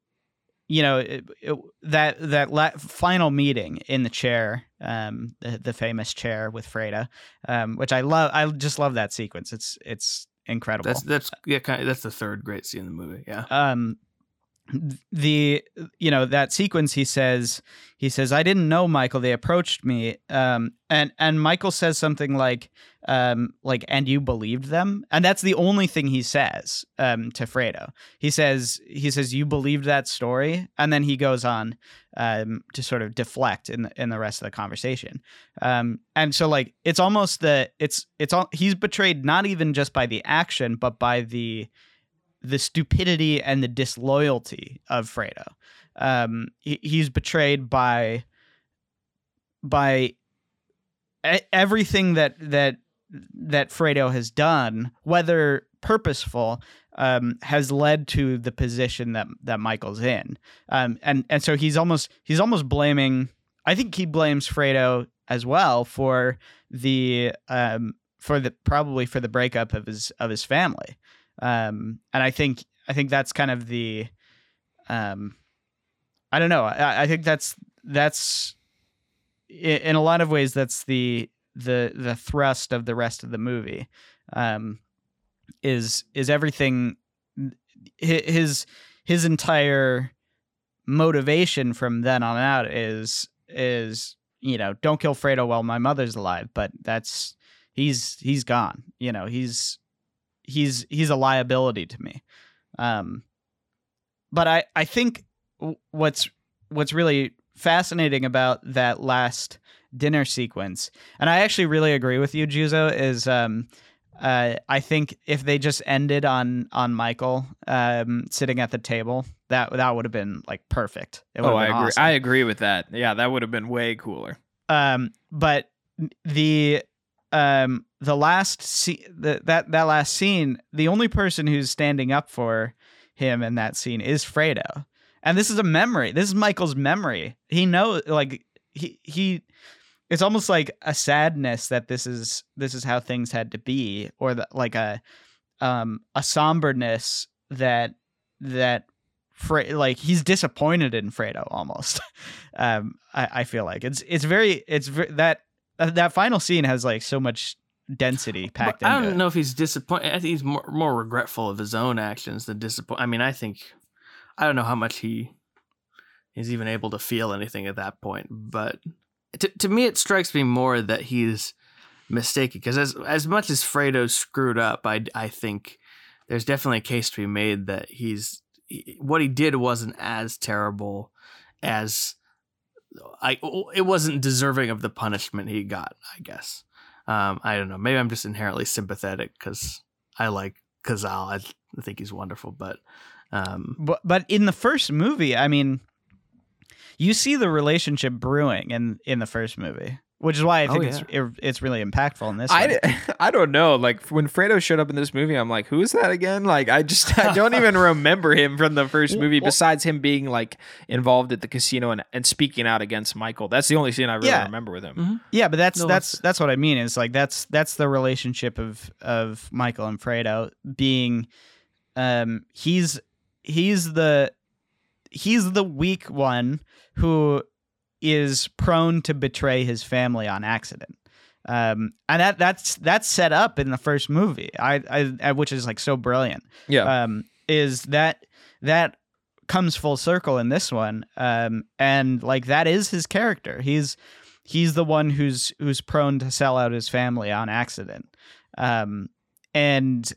you know it, it, that that la- final meeting in the chair um the, the famous chair with Fredo, um which I love I just love that sequence it's it's incredible That's that's yeah, kind of, that's the third great scene in the movie. Yeah. um the you know that sequence he says he says i didn't know michael they approached me. Um and and michael says something like um like and you believed them? And that's the only thing he says um to fredo. He says he says you believed that story? And then he goes on um to sort of deflect in the, in the rest of the conversation. Um and so like it's almost the it's it's all he's betrayed not even just by the action but by the the stupidity and the disloyalty of Fredo. Um, he, he's betrayed by by everything that that that Fredo has done, whether purposeful, um, has led to the position that that Michael's in. Um, and and so he's almost he's almost blaming. I think he blames Fredo as well for the um, for the probably for the breakup of his of his family. Um, and I think I think that's kind of the um, I don't know. I, I think that's that's in a lot of ways that's the the the thrust of the rest of the movie. Um, is is everything hi- his his entire motivation from then on out is is you know don't kill Fredo while my mother's alive, but that's he's he's gone. You know he's he's he's a liability to me. Um, but I I think what's what's really fascinating about that last dinner sequence, and I actually really agree with you, Juzo, is um, uh, I think if they just ended on on Michael um, sitting at the table, that that would have been like perfect. It Oh, I agree. awesome. I agree with that. Yeah, that would have been way cooler. um but the um the last scene the, that that last scene the only person who's standing up for him in that scene is fredo. And this is a memory. This is michael's memory. He knows like he he it's almost like a sadness that this is this is how things had to be or the, like a um a somberness that that Fre- like he's disappointed in Fredo almost. um, I, I feel like it's it's very it's ve- that that final scene has like so much density packed But I don't know if he's disappointed. I think he's more more regretful of his own actions than disappointed. I mean, I think I don't know how much he is even able to feel anything at that point. But to to me, it strikes me more that he's mistaken because as as much as Fredo screwed up, I I think there's definitely a case to be made that he's he- what he did wasn't as terrible as I it wasn't deserving of the punishment he got. I guess. Um, I don't know. Maybe I'm just inherently sympathetic because I like Cazale. I, I think he's wonderful, but um, But but in the first movie, I mean, you see the relationship brewing in in the first movie, which is why I Oh, think it's it, it's really impactful in this. one. I, I don't know. Like when Fredo showed up in this movie, I'm like, who is that again? Like I just I don't even remember him from the first movie. Well- Besides him being like involved at the casino and, and speaking out against Michael. That's the only scene I really Yeah. remember with him. Mhm. Yeah, but that's No, that's that's- that's what I mean. Is like that's that's the relationship of of Michael and Fredo being, um, he's he's the he's the weak one who is prone to betray his family on accident. Um, and that that's that's set up in the first movie. I, I, which is like so brilliant Yeah. um, is that that comes full circle in this one um, and like that is his character he's he's the one who's who's prone to sell out his family on accident um, and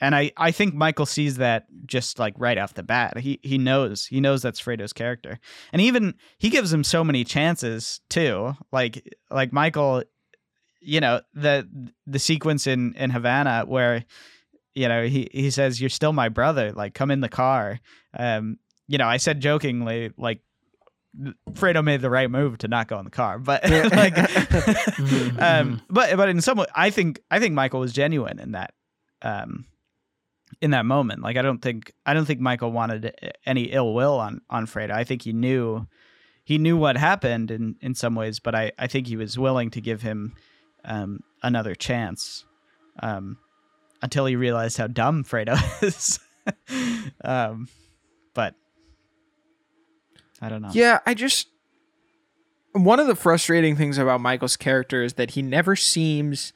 and I, I think Michael sees that just like right off the bat. He he knows he knows that's Fredo's character, and even he gives him so many chances too. Like like Michael, you know the the sequence in in Havana where you know he he says you're still my brother. Like come in the car. Um, you know I said jokingly like Fredo made the right move to not go in the car, but like, um, but but in some way, I think I think Michael was genuine in that, um, in that moment. Like I don't think I don't think Michael wanted any ill will on on Fredo. I think he knew he knew what happened in in some ways, but I I think he was willing to give him um, another chance, um, until he realized how dumb Fredo is. um, but I don't know. Yeah, I just one of the frustrating things about Michael's character is that he never seems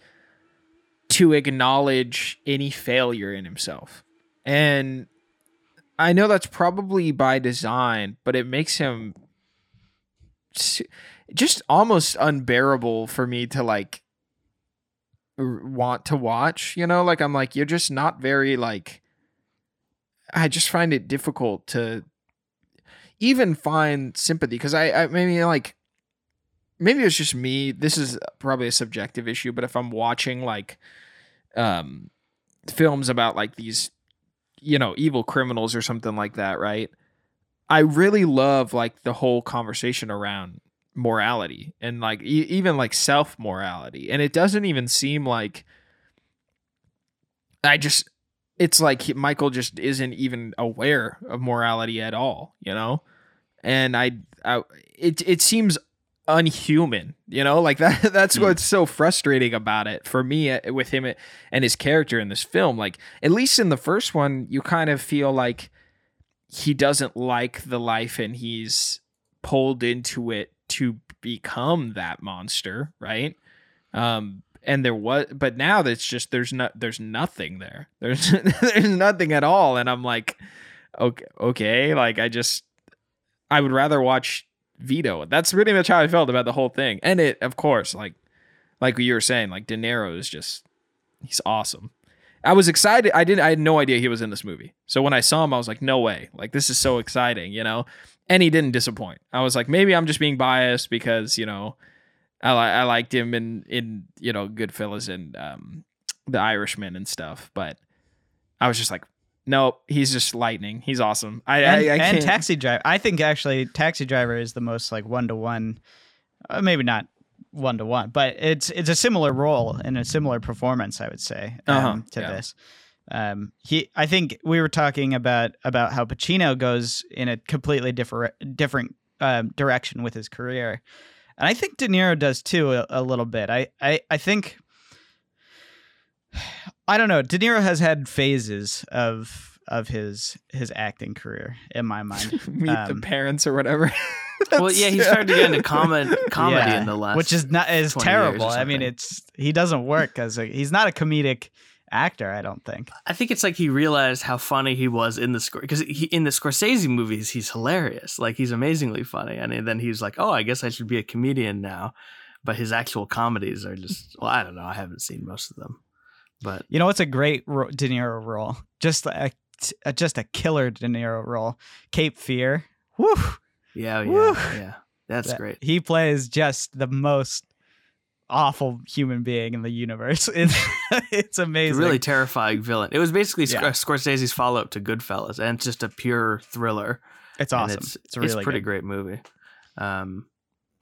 to acknowledge any failure in himself. And I know that's probably by design, but it makes him just almost unbearable for me to like want to watch, you know? Like I'm like you're just not very like I just find it difficult to even find sympathy because I, I maybe like maybe it's just me. This is probably a subjective issue, but if I'm watching like um films about like these you know evil criminals or something like that, right? I really love like the whole conversation around morality and like e- even like self morality, and it doesn't even seem like I just it's like Michael just isn't even aware of morality at all, you know and I, I it it seems unhuman you know? Like that that's mm. what's so frustrating about it for me uh, with him uh, and his character in this film. Like at least in the first one you kind of feel like he doesn't like the life and he's pulled into it to become that monster right? Um and there was but now that's just there's not there's nothing there. There's there's nothing at all. And i'm like okay okay like i just I would rather watch Vito. That's pretty much how I felt about the whole thing. And it, of course, like like you were saying, like De Niro is just he's awesome. I was excited. I didn't. I had no idea he was in this movie. So when I saw him, I was like, no way. Like this is so exciting, you know. And he didn't disappoint. I was like, maybe I'm just being biased because you know, I li- I liked him in in you know Goodfellas and um, The Irishman and stuff. But I was just like, Nope, he's just lightning. He's awesome. I, and, I, I and Taxi Driver. I think actually Taxi Driver is the most like one to one, maybe not one to one, but it's it's a similar role and a similar performance. I would say um, uh-huh. to yeah. this. Um, he, I think we were talking about about how Pacino goes in a completely different different um, direction with his career, and I think De Niro does too a, a little bit. I, I I think I don't know. De Niro has had phases of of his his acting career in my mind. Meet um, the parents or whatever. well, yeah, he started to get into comedy comedy yeah, in the last, which is not is terrible. I mean, it's he doesn't work as a he's not a comedic actor. I don't think. I think it's like he realized how funny he was in the score because in the Scorsese movies he's hilarious, like he's amazingly funny, and then he's like, oh, I guess I should be a comedian now. But his actual comedies are just well, I don't know. I haven't seen most of them. But you know, it's a great De Niro role. Just a, a just a killer De Niro role. Cape Fear. Woo. Yeah, yeah, Woo. yeah. That's that, great. He plays just the most awful human being in the universe. It's it's amazing. It's really terrifying villain. It was basically yeah. Scorsese's follow up to Goodfellas, and it's just a pure thriller. It's awesome. It's, it's, really it's pretty good. great movie. Um,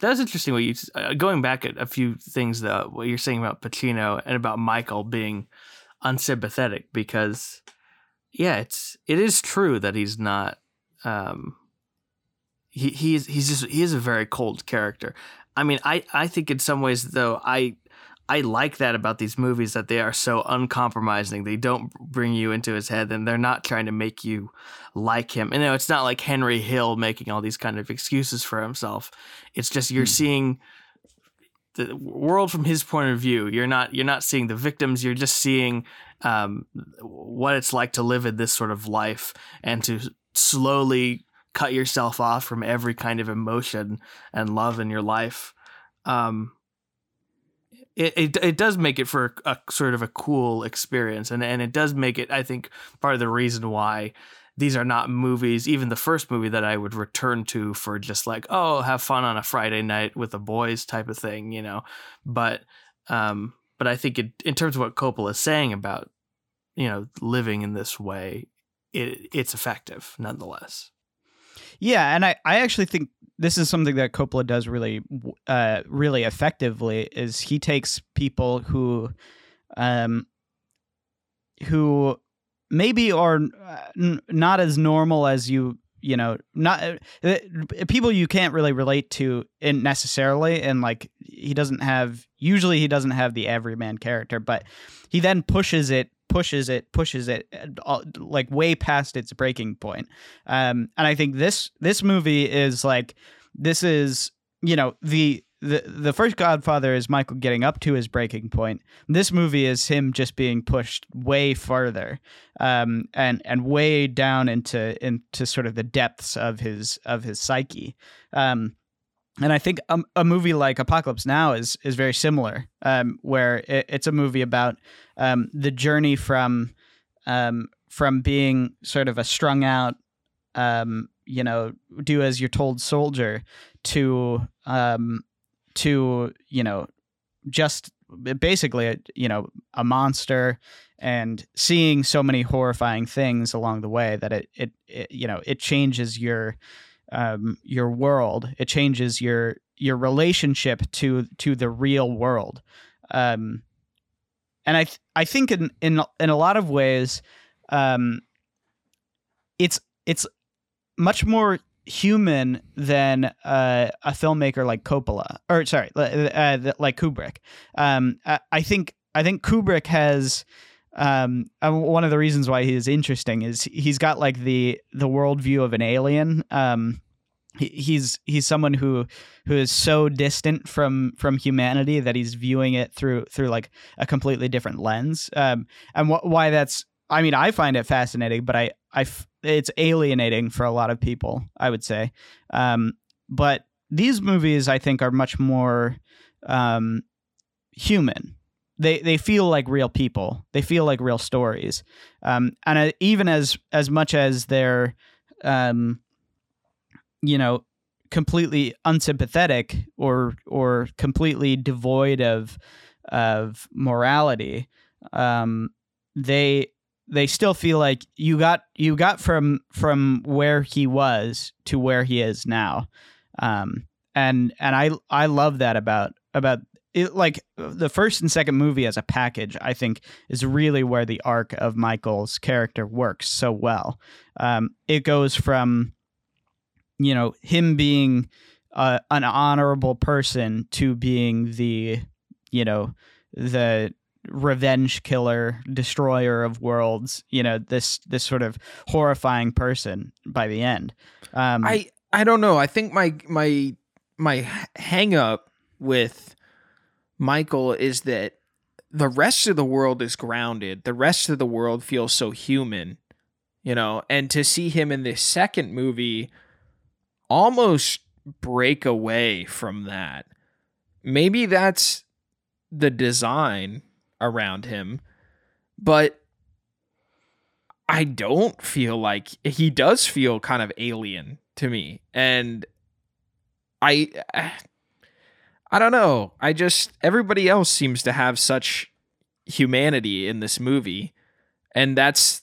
that was interesting. What you uh, going back at a few things though, what you're saying about Pacino and about Michael being unsympathetic because, yeah, it's it is true that he's not. Um, he he's he's just he is a very cold character. I mean, I I think in some ways though I I like that about these movies that they are so uncompromising. They don't bring you into his head and they're not trying to make you like him. And you know, it's not like Henry Hill making all these kind of excuses for himself. It's just you're mm. seeing the world from his point of view. You're not you're not seeing the victims. You're just seeing um, what it's like to live in this sort of life and to slowly cut yourself off from every kind of emotion and love in your life. Um, it, it it does make it for a sort of a cool experience, and and it does make it. I think part of the reason why these are not movies, even the first movie that I would return to for just like, oh, have fun on a Friday night with the boys type of thing, you know. But um, but I think it, in terms of what Coppola is saying about, you know, living in this way, it it's effective nonetheless. Yeah, and I, I actually think this is something that Coppola does really uh, really effectively is he takes people who um who maybe are uh, n- not as normal as you you know not uh, people you can't really relate to in necessarily and like he doesn't have usually he doesn't have the everyman character but he then pushes it pushes it pushes it uh, like way past its breaking point um and i think this this movie is like this is you know the the the first Godfather is Michael getting up to his breaking point. This movie is him just being pushed way further, um, and and way down into into sort of the depths of his of his psyche. Um, and I think a, a, movie like Apocalypse Now is is very similar, um, where it, it's a movie about um, the journey from um, from being sort of a strung out, um, you know, do as you're told soldier to um, to you know just basically you know a monster and seeing so many horrifying things along the way that it it, it you know it changes your um, your world. It changes your your relationship to to the real world. Um, and i th- i think in in in a lot of ways um, it's it's much more human than uh, a filmmaker like Coppola, or sorry, uh, like Kubrick. Um, I think I think Kubrick has um, uh, one of the reasons why he is interesting is he's got like the the worldview of an alien. Um, he's he's someone who who is so distant from from humanity that he's viewing it through through like a completely different lens. Um, and wh- why that's I mean I find it fascinating, but I I it's alienating for a lot of people, I would say. Um, but these movies, I think, are much more um, human. They they feel like real people. They feel like real stories. Um, and uh, even as as much as they're, um, you know, completely unsympathetic or or completely devoid of of morality, um, they they still feel like you got you got from from where he was to where he is now. Um and and i i love that about about it like the first and second movie as a package i think is really where the arc of michael's character works so well. Um it goes from you know him being uh, an honorable person to being the you know the revenge killer, destroyer of worlds. You know this this sort of horrifying person by the end. Um, I I don't know. I think my my my hang up with Michael is that the rest of the world is grounded. The rest of the world feels so human, you know. And to see him in this second movie almost break away from that. Maybe that's the design around him. But I don't feel like he does feel kind of alien to me. And I I don't know. I just everybody else seems to have such humanity in this movie. And that's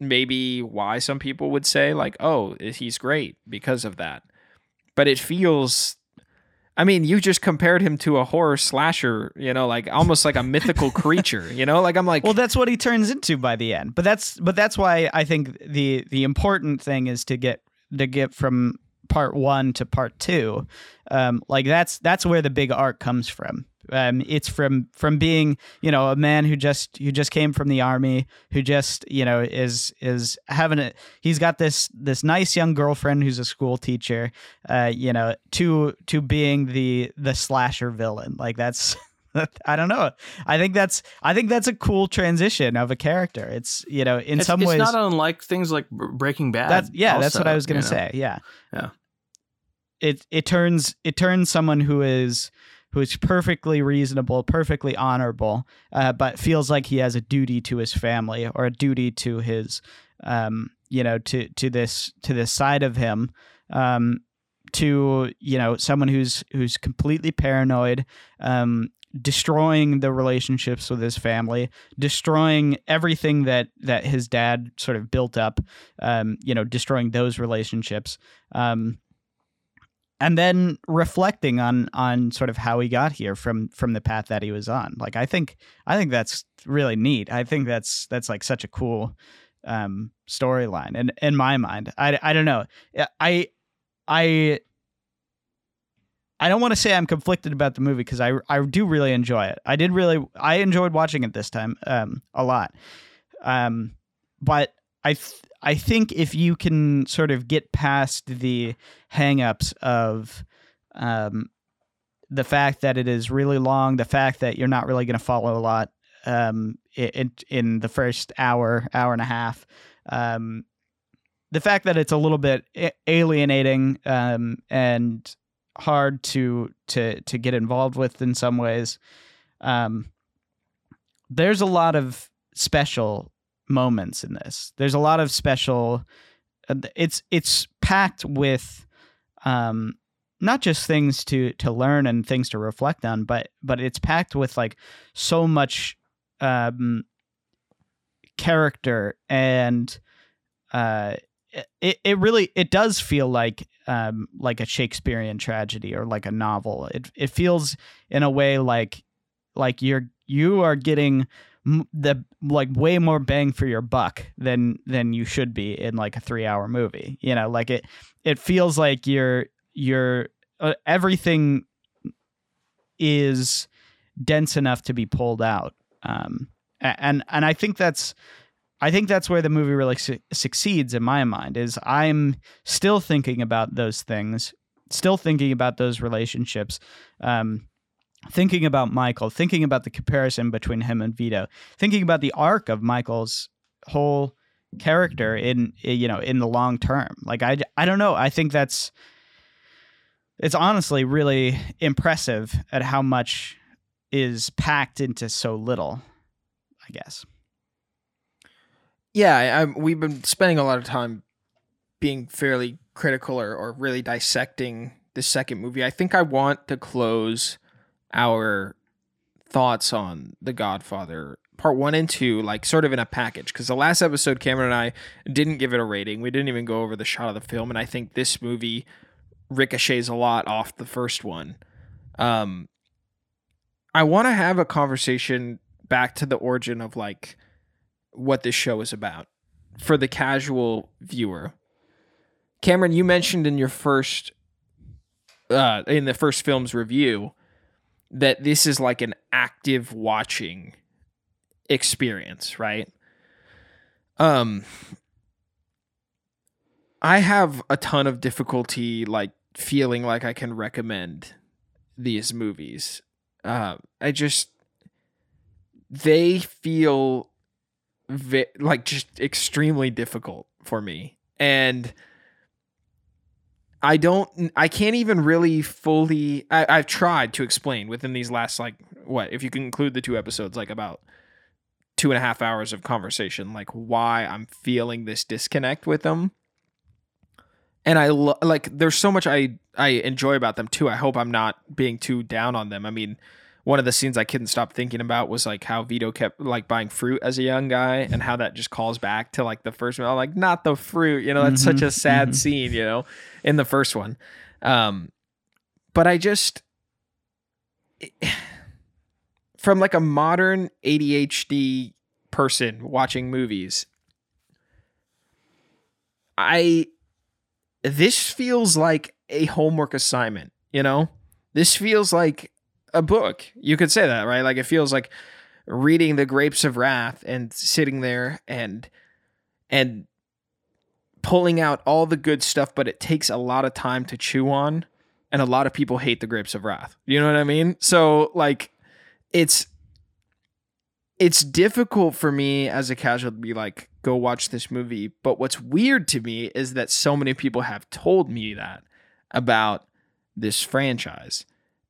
maybe why some people would say like, "Oh, he's great because of that." But it feels I mean, you just compared him to a horror slasher, you know, like almost like a mythical creature, you know? Like I'm like Well, that's what he turns into by the end. But that's but that's why I think the the important thing is to get to get from part 1 to part 2. Um like that's that's where the big arc comes from. Um, it's from from being you know a man who just who just came from the army who just you know is is having a he's got this this nice young girlfriend who's a school teacher uh, you know to to being the the slasher villain like that's I don't know. I think that's I think that's a cool transition of a character. It's you know in it's, some it's ways not unlike things like Breaking Bad. That's, yeah, also, that's what I was gonna you know? say. Yeah, Yeah. It it turns it turns someone who is who is perfectly reasonable, perfectly honorable, uh, but feels like he has a duty to his family or a duty to his, um, you know, to to this to this side of him. Um, to you know someone who's who's completely paranoid um, destroying the relationships with his family, destroying everything that that his dad sort of built up, um, you know, destroying those relationships, um, and then reflecting on on sort of how he got here from from the path that he was on. Like I think I think that's really neat. I think that's that's like such a cool um, storyline, and in, my mind, I I don't know, I I I don't want to say I'm conflicted about the movie because I I do really enjoy it. I did really I enjoyed watching it this time um, a lot. Um, but I th- I think if you can sort of get past the hangups of um, the fact that it is really long, the fact that you're not really going to follow a lot um, in in the first hour hour and a half. Um, the fact that it's a little bit alienating um, and hard to to to get involved with in some ways. Um, there's a lot of special moments in this. There's a lot of special. Uh, it's it's packed with, um, not just things to to learn and things to reflect on, but but it's packed with like so much, um, character and, uh, it, it really it does feel like um like a Shakespearean tragedy or like a novel. It it feels in a way like like you're you are getting the like way more bang for your buck than than you should be in like a 3-hour movie. You know, like it it feels like you're you're uh, everything is dense enough to be pulled out. Um and and I think that's I think that's where the movie really su- succeeds in my mind is I'm still thinking about those things, still thinking about those relationships, um, thinking about Michael, thinking about the comparison between him and Vito, thinking about the arc of Michael's whole character in you know in the long term. Like I I don't know, I think that's it's honestly really impressive at how much is packed into so little, I guess yeah, I, we've been spending a lot of time being fairly critical or, or really dissecting the second movie. I think I want to close our thoughts on The Godfather part one and two, like sort of in a package. Because the last episode, Cameron and I didn't give it a rating. We didn't even go over the shot of the film. And I think this movie ricochets a lot off the first one. Um, I want to have a conversation back to the origin of like what this show is about for the casual viewer. Cameron, you mentioned in your first uh in the first film's review that this is like an active watching experience, right? Um I have a ton of difficulty like feeling like I can recommend these movies. Uh I just they feel vi- like just extremely difficult for me. And i don't i can't even really fully I, i've tried to explain within these last like what if you can include the two episodes like about two and a half hours of conversation like why i'm feeling this disconnect with them. And i lo- like there's so much i i enjoy about them too. I hope i'm not being too down on them. I mean one of the scenes I couldn't stop thinking about was like how Vito kept like buying fruit as a young guy and how that just calls back to like the first one. I'm like, not the fruit, you know, that's mm-hmm, such a sad mm-hmm. scene, you know, in the first one. Um, but I just, from like a modern ADHD person watching movies, I, this feels like a homework assignment, you know? This feels like a book. You could say that, right? Like it feels like reading the Grapes of Wrath and sitting there and and pulling out all the good stuff, but it takes a lot of time to chew on. And a lot of people hate the Grapes of Wrath. You know what I mean? So like it's it's difficult for me as a casual to be like, go watch this movie. But what's weird to me is that so many people have told me that about this franchise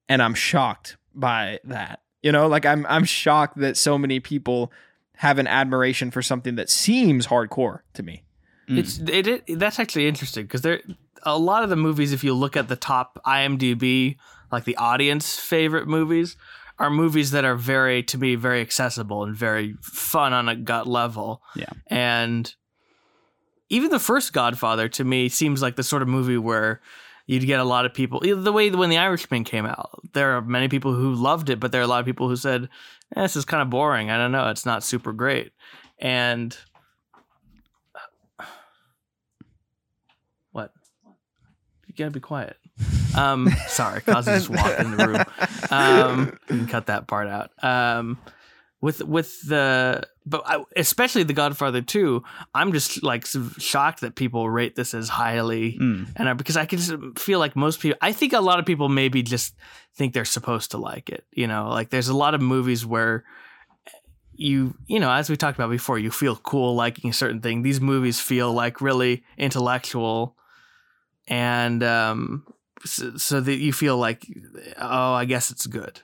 and I'm shocked by that. You know, like I'm I'm shocked that so many people have an admiration for something that seems hardcore to me. Mm. It's it, it that's actually interesting because there a lot of the movies. If you look at the top IMDb, like the audience favorite movies, are movies that are very to me very accessible and very fun on a gut level. Yeah. and even the first Godfather to me seems like the sort of movie where you'd get a lot of people the way when the Irishman came out. There are many people who loved it, but there are a lot of people who said, eh, "This is kind of boring. I don't know. It's not super great." And what? You gotta be quiet. Um, sorry, Cos just walked in the room. Um, you can cut that part out. Um, with with the but I, especially the Godfather 2, I'm just like shocked that people rate this as highly Mm. and I, because I can just feel like most people I think a lot of people maybe just think they're supposed to like it, you know, like there's a lot of movies where you you know as we talked about before you feel cool liking a certain thing. These movies feel like really intellectual and um so, so that you feel like oh i guess it's good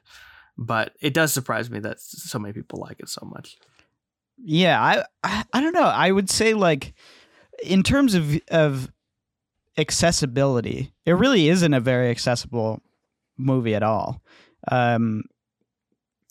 but it does surprise me that so many people like it so much Yeah, I, I I don't know. I would say like in terms of of accessibility, it really isn't a very accessible movie at all. Um,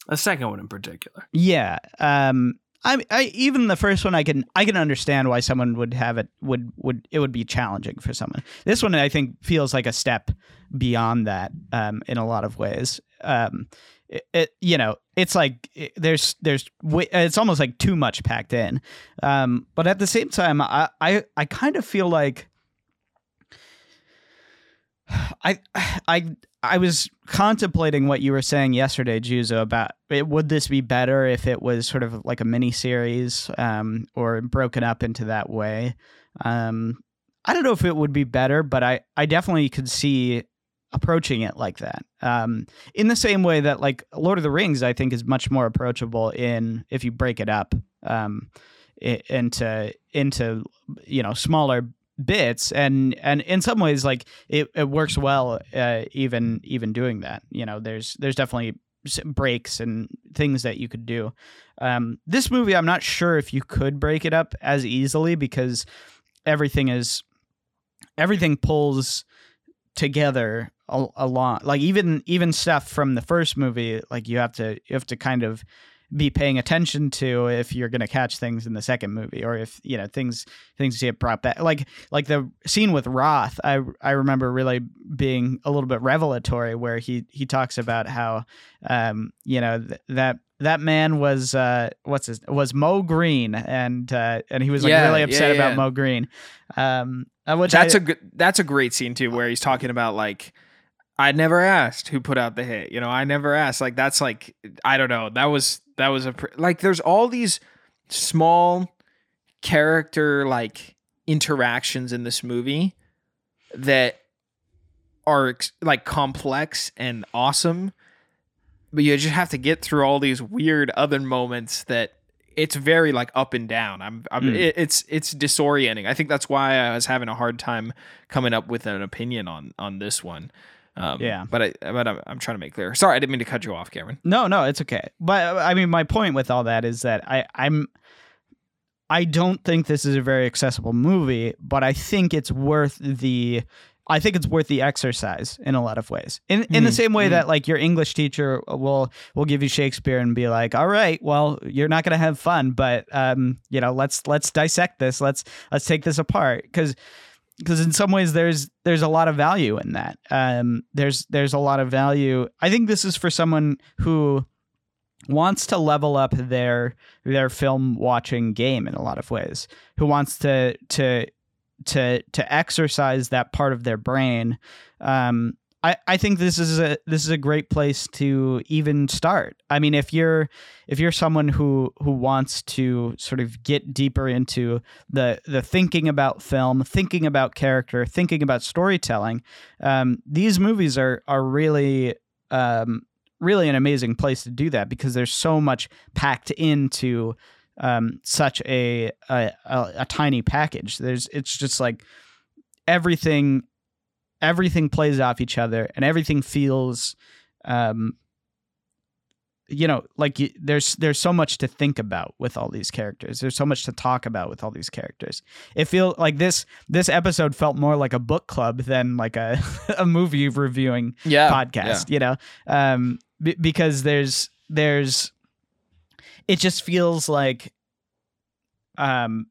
the second one in particular yeah. Um, I, I even the first one I can I can understand why someone would have it would would it would be challenging for someone. This one I think feels like a step beyond that um, in a lot of ways. Um, it, it you know it's like it, there's there's it's almost like too much packed in. Um, but at the same time, I I, I kind of feel like I I I was contemplating what you were saying yesterday, Juzo, about it, would this be better if it was sort of like a mini series um, or broken up into that way. Um, I don't know if it would be better, but I, I definitely could see approaching it like that. Um, in the same way that like Lord of the Rings, I think is much more approachable in if you break it up um, into into you know smaller bits. And and in some ways like it, it works well uh, even even doing that. You know there's there's definitely breaks and things that you could do. Um this movie i'm not sure if you could break it up as easily because everything is everything pulls together a, a lot. Like even even stuff from the first movie like you have to you have to kind of be paying attention to if you're going to catch things in the second movie or if you know things things get brought back. Like like the scene with Roth I I remember really being a little bit revelatory where he he talks about how um you know th- that that man was uh what's his was Moe Greene and uh and he was like Yeah, really yeah, upset about. Moe Greene. Um uh, which That's I, a good that's a great scene too where he's talking about like I never asked who put out the hit. You know, I never asked. Like that's like I don't know. That was that was a pr- like there's all these small character like interactions in this movie that are ex- like complex and awesome but you just have to get through all these weird other moments that it's very like up and down i'm, I'm Mm. it, it's it's disorienting i think that's why i was having a hard time coming up with an opinion on on this one um, Yeah. but i but I'm, I'm trying to make clear sorry i didn't mean to cut you off cameron No, no, it's okay. But uh, I mean, my point with all that is that I, I'm, I don't think this is a very accessible movie, but I think it's worth the, I think it's worth the exercise in a lot of ways. In in the Mm, same way mm. that like your English teacher will will give you Shakespeare and be like, all right, well, you're not gonna have fun, but um, you know, let's let's dissect this, let's let's take this apart because because in some ways there's there's a lot of value in that. Um, there's there's a lot of value. I think this is for someone who wants to level up their their film watching game in a lot of ways. Who wants to to to to exercise that part of their brain. Um, I, I think this is a this is a great place to even start. I mean, if you're if you're someone who who wants to sort of get deeper into the the thinking about film, thinking about character, thinking about storytelling, um, these movies are are really um, really an amazing place to do that because there's so much packed into um, such a, a a a tiny package. There's it's just like everything everything plays off each other and everything feels um you know like you, there's there's so much to think about with all these characters. There's so much to talk about with all these characters. It feel like this this episode felt more like a book club than like a a movie reviewing Yeah. podcast you know? Um b- because there's there's it just feels like um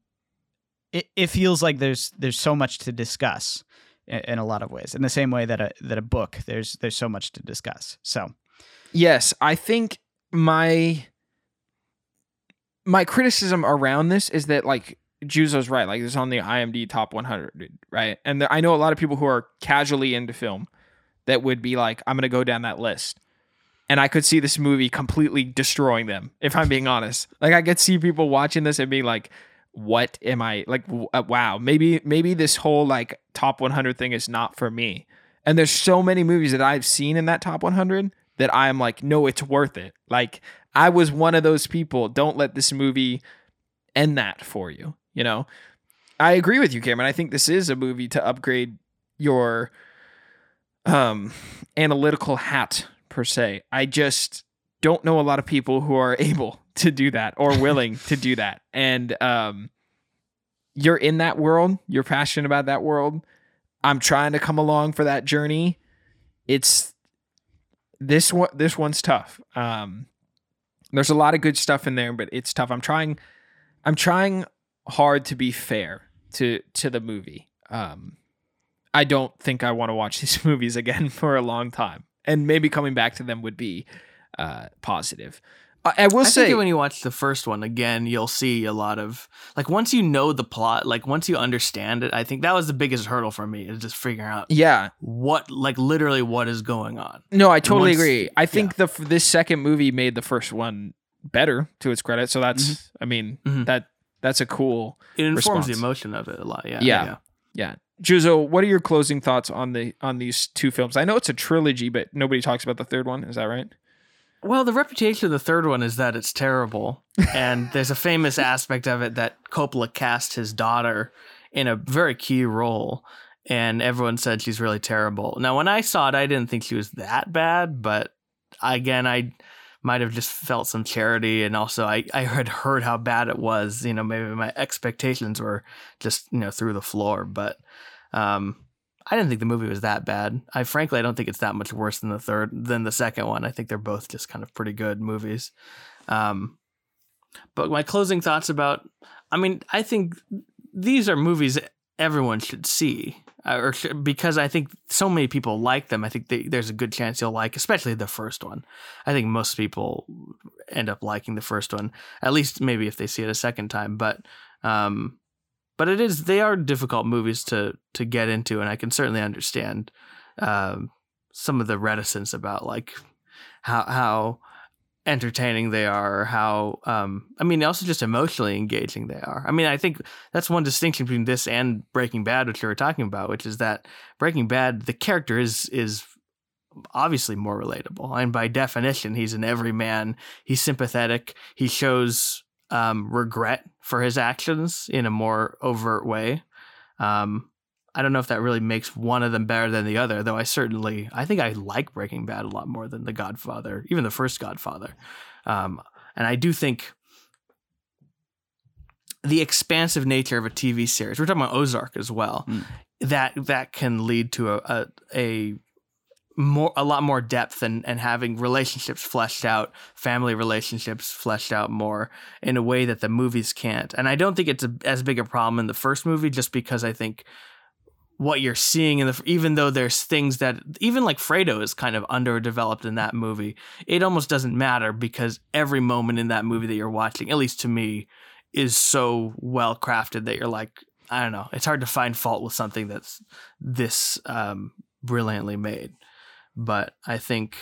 it, it feels like there's there's so much to discuss in, a lot of ways in the same way that a that a book there's there's so much to discuss so Yes, I think my my criticism around this is that like Juzo's right, like it's on the IMD top 100, right? And there, I know a lot of people who are casually into film that would be like, I'm gonna go down that list, and I could see this movie completely destroying them. If I'm being honest, like I could see people watching this and being like, "What am I like? uh, Wow, maybe maybe this whole like top 100 thing is not for me." And there's so many movies that I've seen in that top 100 that I'm like, no, it's worth it. Like I was one of those people. Don't let this movie end that for you. You know, I agree with you, Cameron. I think this is a movie to upgrade your um analytical hat per se. I just don't know a lot of people who are able to do that or willing to do that. And um you're in that world, you're passionate about that world. I'm trying to come along for that journey. It's this one this one's tough. Um there's a lot of good stuff in there, but it's tough. I'm trying I'm trying hard to be fair to to the movie. Um I don't think I want to watch these movies again for a long time. And maybe coming back to them would be uh positive. I, I will I say think when you watch the first one again, you'll see a lot of like once you know the plot, like once you understand it. I think that was the biggest hurdle for me is just figuring out yeah, what, like literally, what is going on. No, I totally once- agree. I think the this second movie made the first one better to its credit. So that's, I mean, Mhm. that that's a cool. It informs the emotion of it a lot. Yeah, Yeah. Yeah, Juzo, what are your closing thoughts on the on these two films? I know it's a trilogy, but nobody talks about the third one. Is that right? Well, the reputation of the third one is that it's terrible, and there's a famous aspect of it that Coppola cast his daughter in a very key role, and everyone said she's really terrible. Now, when I saw it, I didn't think she was that bad, but again, I might have just felt some charity, and also I I had heard how bad it was. You know, maybe my expectations were just you know through the floor, but um, I didn't think the movie was that bad. I frankly I don't think it's that much worse than the third than the second one. I think they're both just kind of pretty good movies. Um, but my closing thoughts about I mean, I think these are movies everyone should see. Uh, or sh- because I think so many people like them, I think they, there's a good chance you'll like, especially the first one. I think most people end up liking the first one, at least maybe if they see it a second time. But um, but it is they are difficult movies to to get into, and I can certainly understand um, some of the reticence about like how how entertaining they are, how um, I mean, also just emotionally engaging they are. I mean, I think that's one distinction between this and Breaking Bad, which you were talking about, which is that Breaking Bad, the character is is obviously more relatable, and by definition, he's an everyman. He's sympathetic. He shows um, regret for his actions in a more overt way. Um, I don't know if that really makes one of them better than the other, though. I certainly, I think I like Breaking Bad a lot more than The Godfather, even the first Godfather. Um, and I do think the expansive nature of a TV series. We're talking about Ozark as well. Mm. That that can lead to a, a a more a lot more depth and and having relationships fleshed out, family relationships fleshed out more in a way that the movies can't. And I don't think it's a, as big a problem in the first movie, just because I think what you're seeing in the even though there's things that even like Fredo is kind of underdeveloped in that movie, it almost doesn't matter because every moment in that movie that you're watching, at least to me, is so well crafted that you're like, I don't know, it's hard to find fault with something that's this um, brilliantly made. But I think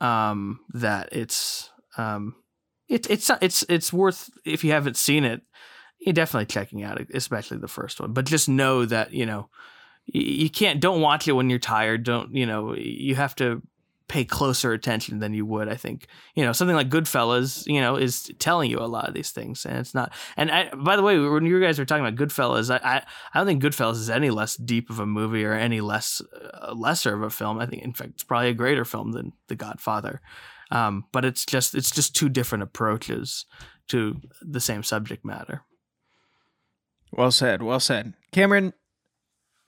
um, that it's um, it, it's it's it's worth if you haven't seen it, you're definitely checking out especially the first one. But just know that you know you can't don't watch it when you're tired. Don't you know you have to pay closer attention than you would. I think you know something like Goodfellas, you know, is telling you a lot of these things, and it's not. And I, by the way, when you guys were talking about Goodfellas, I, I, I don't think Goodfellas is any less deep of a movie or any less uh, lesser of a film. I think, in fact, it's probably a greater film than The Godfather. Um, but it's just it's just two different approaches to the same subject matter. Well said. Well said. Cameron,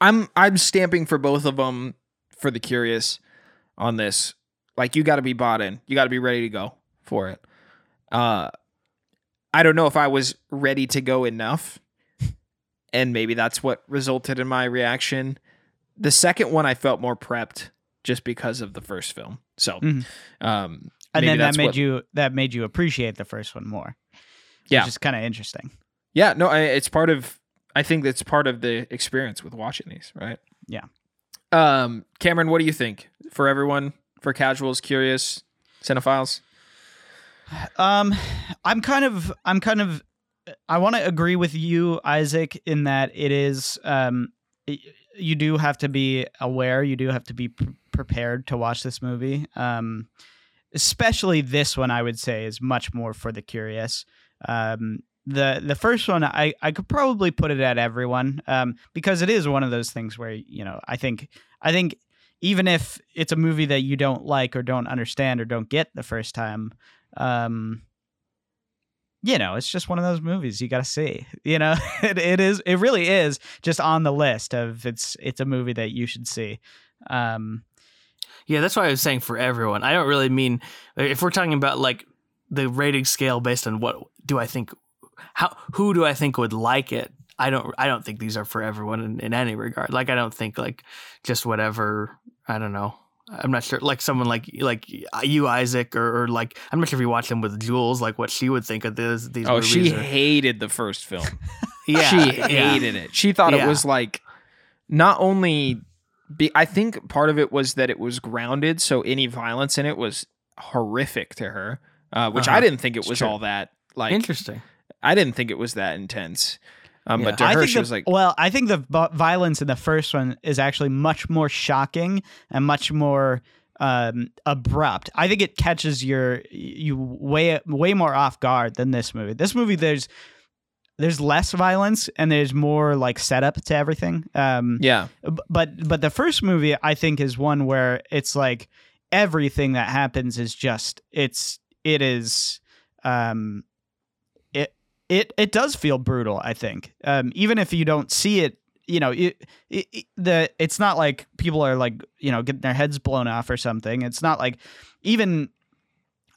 I'm I'm stamping for both of them for the curious on this. Like you got to be bought in. You got to be ready to go for it. Uh I don't know if I was ready to go enough. And maybe that's what resulted in my reaction. The second one I felt more prepped just because of the first film. So, Mhm. um And then that made what- you that made you appreciate the first one more. Yeah. Which is kind of interesting. Yeah, no, I, it's part of. I think that's part of the experience with watching these, right? Yeah. Um, Cameron, what do you think for everyone, for casuals, curious, cinephiles? Um, I'm kind of, I'm kind of, I want to agree with you, Isaac, in that it is, um, y- you do have to be aware, you do have to be prepared to watch this movie. Um, especially this one, I would say, is much more for the curious. Um, the the first one, I I could probably put it at everyone, um, because it is one of those things where you know, I think, I think. Even if it's a movie that you don't like or don't understand or don't get the first time, um you know it's just one of those movies you gotta see you know it, it is it really is just on the list of it's it's a movie that you should see um Yeah, that's why I was saying for everyone. I don't really mean if we're talking about like the rating scale based on what do I think how who do I think would like it? I don't I don't think these are for everyone in, in any regard. Like I don't think like just whatever I don't know. I'm not sure like someone like like you Isaac or, or like I'm not sure if you watch them with Jules like what she would think of this these Oh, movies. she or- hated the first film. yeah, she yeah. hated it. She thought it was like not only. Be, I think part of it was that it was grounded, so any violence in it was horrific to her, uh, which I Uh-huh. didn't think it was all that like. Interesting. I didn't think it was that intense. Um, Yeah. But to I her, think she the, was like, well i think the v- violence in the first one is actually much more shocking and much more um abrupt i think it catches your you way way more off guard than this movie this movie there's there's less violence and there's more like setup to everything um yeah, B- but but the first movie i think is one where it's like everything that happens is just it's it is um it it does feel brutal i think. Um even if you don't see it you know it, it, it- the it's not like people are like you know getting their heads blown off or something. It's not like even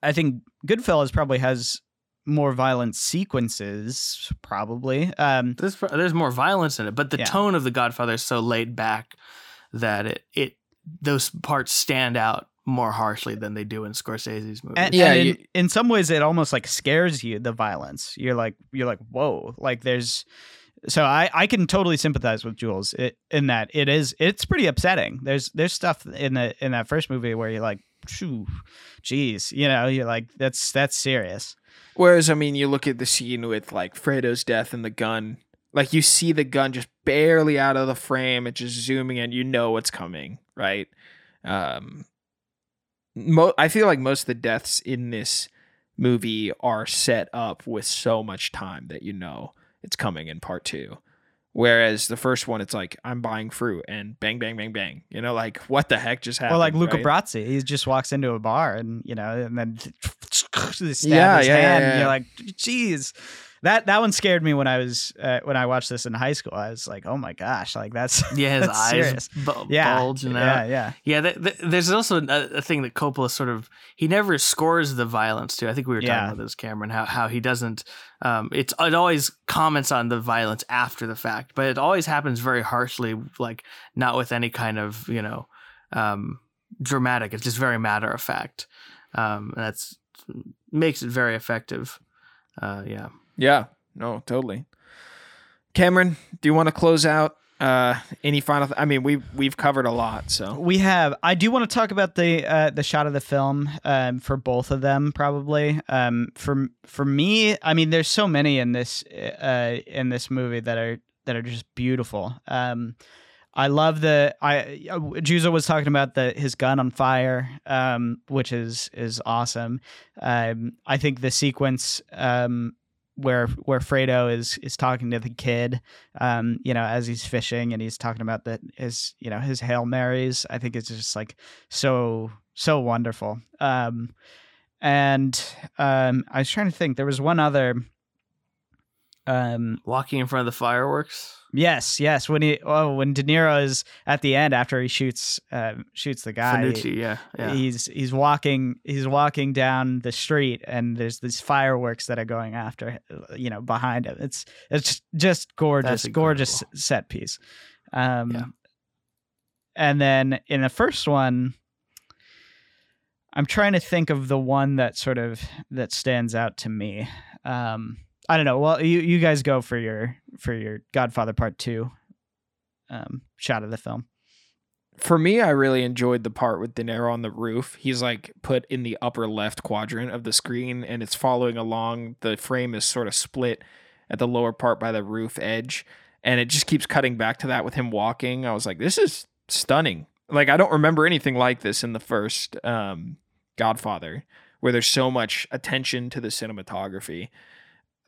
i think goodfellas probably has more violent sequences probably. Um There's there's more violence in it, but the Yeah. tone of The Godfather is so laid back that it it those parts stand out more harshly than they do in Scorsese's movies. And, Yeah, and in, you- in some ways, it almost like scares you. The violence, you're like, you're like, whoa! Like there's, so I I can totally sympathize with Jules it, in that it is it's pretty upsetting. There's there's stuff in the in that first movie where you're like, shoo, geez, you know, you're like, that's that's serious. Whereas, I mean, you look at the scene with like Fredo's death and the gun. Like you see the gun just barely out of the frame. It's just zooming in. You know what's coming, right? Um, mo- I feel like most of the deaths in this movie are set up with so much time that you know it's coming in part two. Whereas the first one, it's like I'm buying fruit and bang, bang, bang, bang. You know, like what the heck just happened? Or like Luca right? Brasi, he just walks into a bar and you know, and then stab Yeah, his yeah, hand. yeah, and yeah. You're like, geez. That that one scared me when I was uh, when I watched this in high school. I was like, oh my gosh, like that's yeah, his that's eyes bu- yeah, bulging out. yeah, yeah. Yeah, th- th- there's also a, a thing that Coppola sort of he never scores the violence too. I think we were Yeah. talking about this, Cameron, how how he doesn't. Um, it's it always comments on the violence after the fact, but it always happens very harshly, like not with any kind of you know um, dramatic. It's just very matter of fact. Um, and that's makes it very effective. Uh, yeah. Yeah, no, totally. Cameron, do you want to close out? Uh, any final? Th- I mean, we we've covered a lot, so We have. I do want to talk about the uh, the shot of the film um, for both of them. Probably um, for for me. I mean, there's so many in this uh, in this movie that are that are just beautiful. Um, I love the I Juzo was talking about the his gun on fire, um, which is is awesome. Um, I think the sequence um, where where Fredo is is talking to the kid, um, you know, as he's fishing and he's talking about the his you know his hail marys. I think it's just like so so wonderful. Um, and um, I was trying to think. There was one other. Um, Walking in front of the fireworks. Yes, yes. When he, oh, when De Niro is at the end after he shoots, um, shoots the guy. Fanucci, yeah, yeah. He's he's walking he's walking down the street and there's these fireworks that are going after you know behind him. It's it's just gorgeous, gorgeous set piece. Um, Yeah. and then in the first one, I'm trying to think of the one that sort of that stands out to me. Um, I don't know. Well, you you guys go for your for your Godfather Part Two um, shot of the film. For me, I really enjoyed the part with De Niro on the roof. He's like put in the upper left quadrant of the screen and it's following along. The frame is sort of split at the lower part by the roof edge. And it just keeps cutting back to that with him walking. I was like, this is stunning. Like, I don't remember anything like this in the first um, Godfather, where there's so much attention to the cinematography.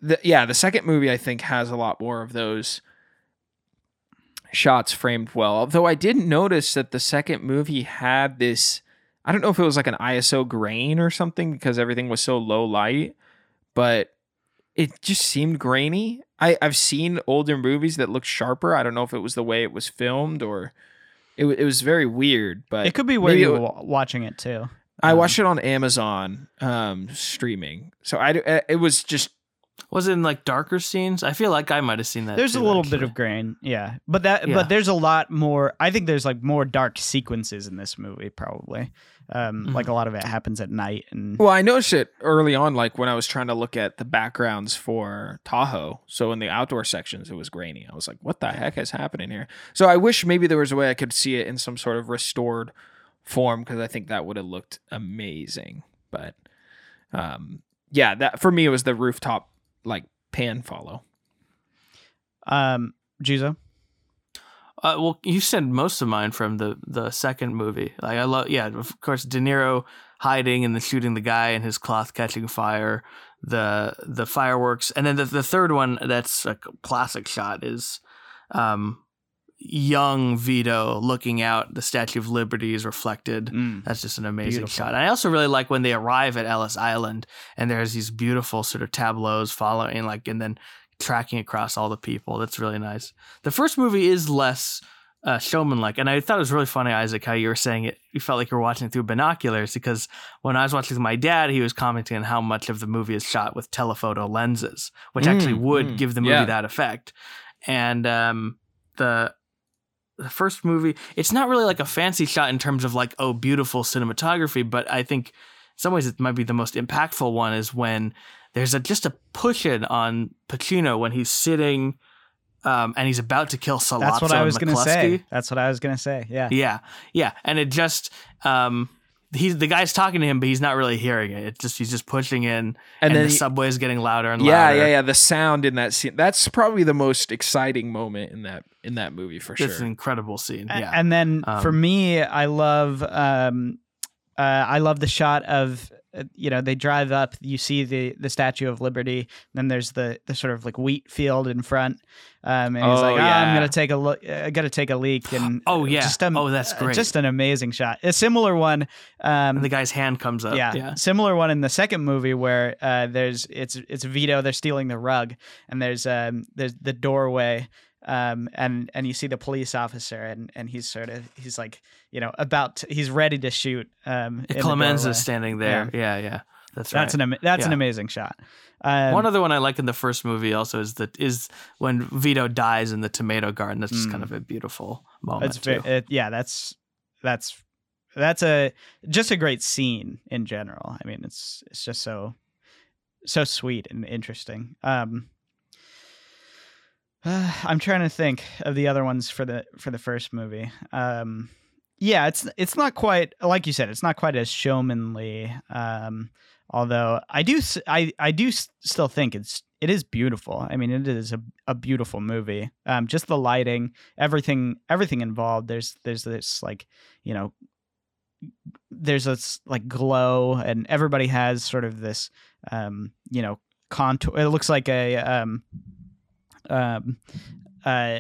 The, yeah, the second movie, I think, has a lot more of those shots framed well. Although I did notice that the second movie had this I don't know if it was like an ISO grain or something because everything was so low light, but it just seemed grainy. I, I've seen older movies that look sharper. I don't know if it was the way it was filmed or it, it was very weird, but It could be where you were wa- wa- watching it too. I um, watched it on Amazon um, streaming. So I it was just Was it in like darker scenes? I feel like I might have seen that. There's a too, little bit actually. of grain, yeah, but that Yeah. but there's a lot more. I think there's like more dark sequences in this movie, probably. Um, Mhm. Like a lot of it happens at night, and Well, I noticed it early on, like when I was trying to look at the backgrounds for Tahoe. So in the outdoor sections, it was grainy. I was like, what the heck is happening here? So I wish maybe there was a way I could see it in some sort of restored form because I think that would have looked amazing. But um, yeah, that for me, it was the rooftop like pan follow. um, Juzo. Uh, well, you said most of mine from the the second movie. Like I love, yeah, of course, De Niro hiding and then shooting the guy and his cloth catching fire, the the fireworks, and then the the third one that's a classic shot is, um, young Vito looking out. The Statue of Liberty is reflected. Mm. That's just an amazing Beautiful. shot. And I also really like when they arrive at Ellis Island and there's these beautiful sort of tableaus following, like, and then tracking across all the people. That's really nice. The first movie is less uh, showman like, and I thought it was really funny, Isaac, how you were saying it. You felt like you were watching through binoculars because when I was watching with my dad, he was commenting on how much of the movie is shot with telephoto lenses, which Mm, actually would mm, give the movie yeah. that effect. And um, the the first movie, it's not really like a fancy shot in terms of like, oh, beautiful cinematography, but I think in some ways it might be the most impactful one is when there's a, just a push in on Pacino when he's sitting um, and he's about to kill Sollozzo That's what I was gonna say. That's what I was gonna say. Yeah. Yeah, yeah, and it just um, he's the guy's talking to him, but he's not really hearing it. It just he's just pushing in, and, And then the he- subway is getting louder and Yeah, louder. yeah, yeah. Yeah. The sound in that scene. That's probably the most exciting moment in that in that movie for It's sure. It's an incredible scene. A- Yeah, And then for Um, me, I love um, uh, I love the shot of uh, you know they drive up, you see the the Statue of Liberty, then there's the the sort of like wheat field in front, um, and he's Oh, like, ah, I'm gonna take a look, I gotta take a leak, and Oh, yeah. just a, Oh, that's uh, great. just an amazing shot. A similar one, um, and the guy's hand comes up. yeah, yeah. similar one in the second movie where uh, there's it's it's Vito. They're stealing the rug, and there's um there's the doorway, um and and you see the police officer, and and he's sort of he's like you know about to, he's ready to shoot. Um, Clemenza is standing there. Yeah, yeah. That's right. That's an ama- that's an amazing shot. Um, One other one I like in the first movie also is that is when Vito dies in the tomato garden. That's just Mm. kind of a beautiful moment. it's too. it, yeah, that's that's that's a just a great scene in general. I mean, it's it's just so so sweet and interesting. Um, I'm trying to think of the other ones for the for the first movie. Um, yeah, it's it's not quite like you said. It's not quite as showmanly. Um, although I do I I do still think it's it is beautiful. I mean, it is a, a beautiful movie. Um, just the lighting, everything everything involved. There's there's this like you know there's this like glow and everybody has sort of this um you know contour. It looks like a um um uh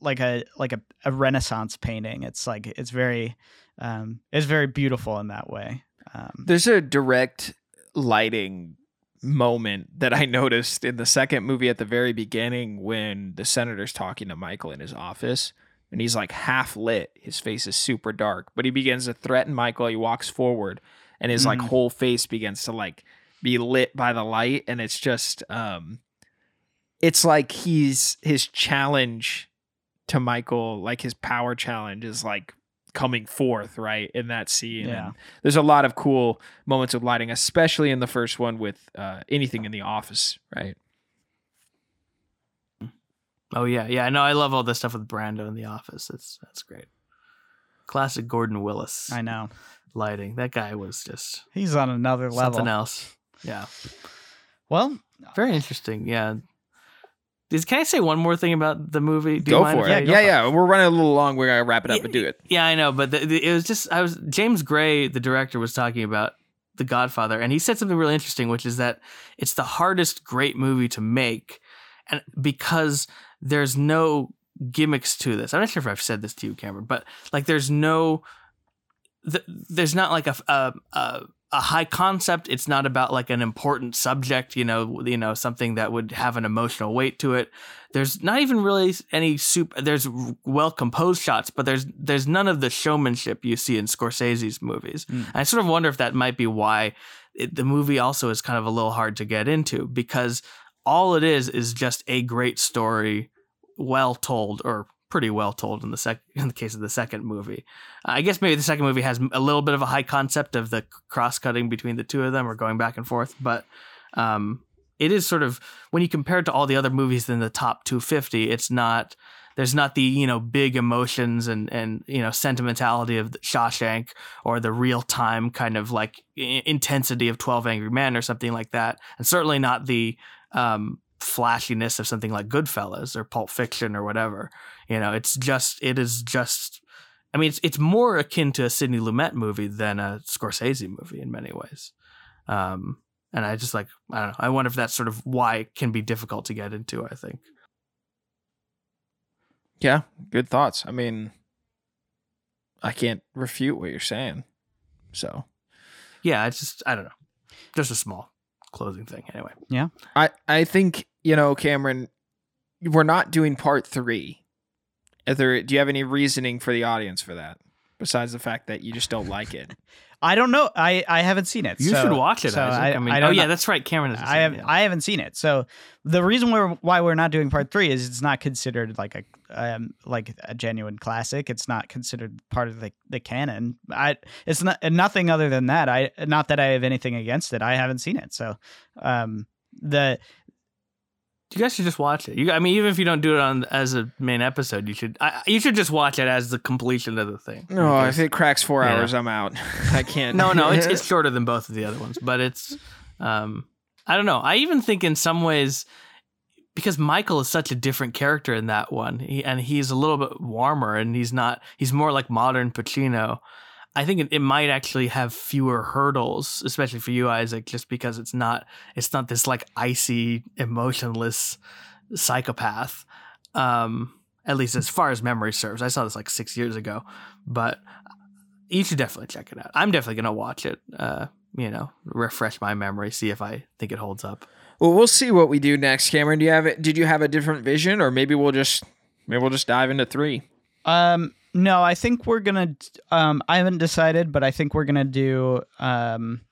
like a like a, a renaissance painting it's like it's very um it's very beautiful in that way Um, There's a direct lighting moment that I noticed in the second movie at the very beginning when the senator's talking to Michael in his office and he's like half lit. His face is super dark, but he begins to threaten Michael. He walks forward and his like Mhm. whole face begins to like be lit by the light and it's just um it's like he's his challenge to Michael, like his power challenge is like coming forth, right? In that scene. Yeah. And there's a lot of cool moments of lighting, especially in the first one with uh, anything in the office, right? Oh yeah, yeah. No, I love all this stuff with Brando in the office. It's that's great. Classic Gordon Willis I know lighting. That guy was just he's on another level. something else. Yeah, Well, very interesting. Yeah. Can I say one more thing about the movie? Do go for if I- it. Yeah, yeah, We're running a little long. We're gonna wrap it up Yeah, and do it. Yeah, I know, but the, the, it was just I was James Gray, the director, was talking about The Godfather, and he said something really interesting, which is that it's the hardest great movie to make, and because there's no gimmicks to this. I'm not sure if I've said this to you, Cameron, but like there's no, th- there's not like a, a a a high concept. It's not about like an important subject, you know, you know something that would have an emotional weight to it there's not even really any super there's well composed shots but there's there's none of the showmanship you see in scorsese's movies Mm. i sort of wonder if that might be why it, the movie also is kind of a little hard to get into because all it is is just a great story well told or pretty well told in the sec in the case of the second movie. I guess maybe the second movie has a little bit of a high concept of the cross cutting between the two of them or going back and forth but um it is sort of when you compare it to all the other movies in the top 250 it's not there's not the you know big emotions and and you know sentimentality of Shawshank or the real time kind of like intensity of 12 Angry Men or something like that and certainly not the um flashiness of something like Goodfellas or Pulp Fiction or whatever you know it's just it is just I mean it's it's more akin to a Sidney Lumet movie than a Scorsese movie in many ways um and I just like I don't know. I wonder if that's sort of why it can be difficult to get into. I think. Yeah, good thoughts. I mean, I can't refute what you're saying. So Yeah, it's just I don't know. Just a small closing thing. Anyway. Yeah, I I think you know, Cameron, we're not doing part three. Is there, do you have any reasoning for the audience for that? Besides the fact that you just don't like it. I don't know. I, I haven't seen it. You so- should watch it. so Isaac. I, I, mean, I oh yeah, know. that's right. Cameron has. I have I haven't seen it. So the reason we're why we're not doing part three is it's not considered like a um like a genuine classic. It's not considered part of the, the canon. I it's not nothing other than that. I not that I have anything against it. I haven't seen it. So um the You guys should just watch it. You, I mean, even if you don't do it on as a main episode, you should. I, you should just watch it as the completion of the thing. No, Because- if it cracks four Yeah. hours, I'm out. I can't. no, no, it's it's shorter than both of the other ones, but it's um I don't know. I even think in some ways because Michael is such a different character in that one, he, and he's a little bit warmer, and he's not. He's more like modern Pacino. I think it, it might actually have fewer hurdles, especially for you, Isaac, just because it's not it's not this like icy, emotionless psychopath. Um, at least as far as memory serves. I saw this like six years ago, but you should definitely check it out. I'm definitely gonna watch it. Uh, you know, refresh my memory, see if I think it holds up. Well, we'll see what we do next, Cameron. Do you have it? Did you have a different vision, or maybe we'll just maybe we'll just dive into three? Um, no, I think we're gonna. Um, I haven't decided, but I think we're gonna do um,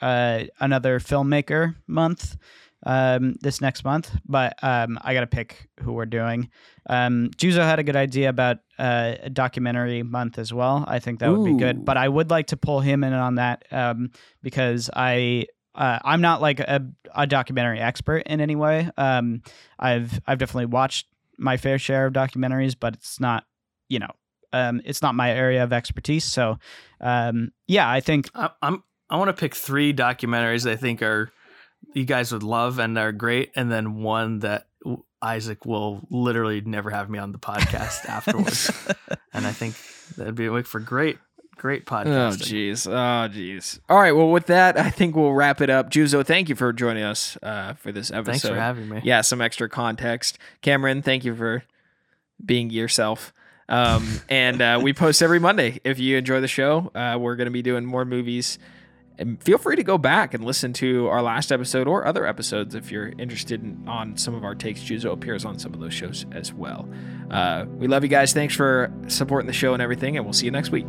uh, another filmmaker month um this next month. But um, I gotta pick who we're doing. Um, Juzo had a good idea about uh, a documentary month as well. I think that would be good. But I would like to pull him in on that um, because I. Uh, I'm not like a, a documentary expert in any way. Um, I've I've definitely watched my fair share of documentaries, but it's not, you know, um, it's not my area of expertise. So, um, yeah, I think I, I'm I want to pick three documentaries I think are you guys would love and are great, and then one that Isaac will literally never have me on the podcast afterwards. And I think that'd be a week for great, great podcast. Oh, jeez. Oh, jeez. All right. Well, with that, I think we'll wrap it up. Juzo, thank you for joining us uh, for this episode. Thanks for having me. yeah, some extra context. Cameron, thank you for being yourself. Um, and uh, we post every Monday. If you enjoy the show, uh, we're going to be doing more movies and feel free to go back and listen to our last episode or other episodes if you're interested in, on some of our takes. Juzo appears on some of those shows as well. Uh, we love you guys. Thanks for supporting the show and everything, and we'll see you next week.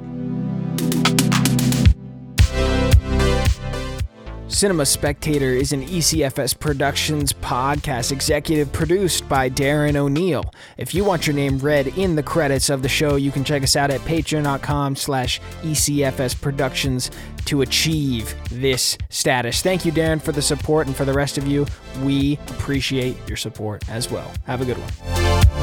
Cinema Spectator is an ECFS Productions podcast executive produced by Darren O'Neill. If you want your name read in the credits of the show, you can check us out at patreon.com slash ECFS Productions to achieve this status. Thank you, Darren, for the support, and for the rest of you, we appreciate your support as well. Have a good one.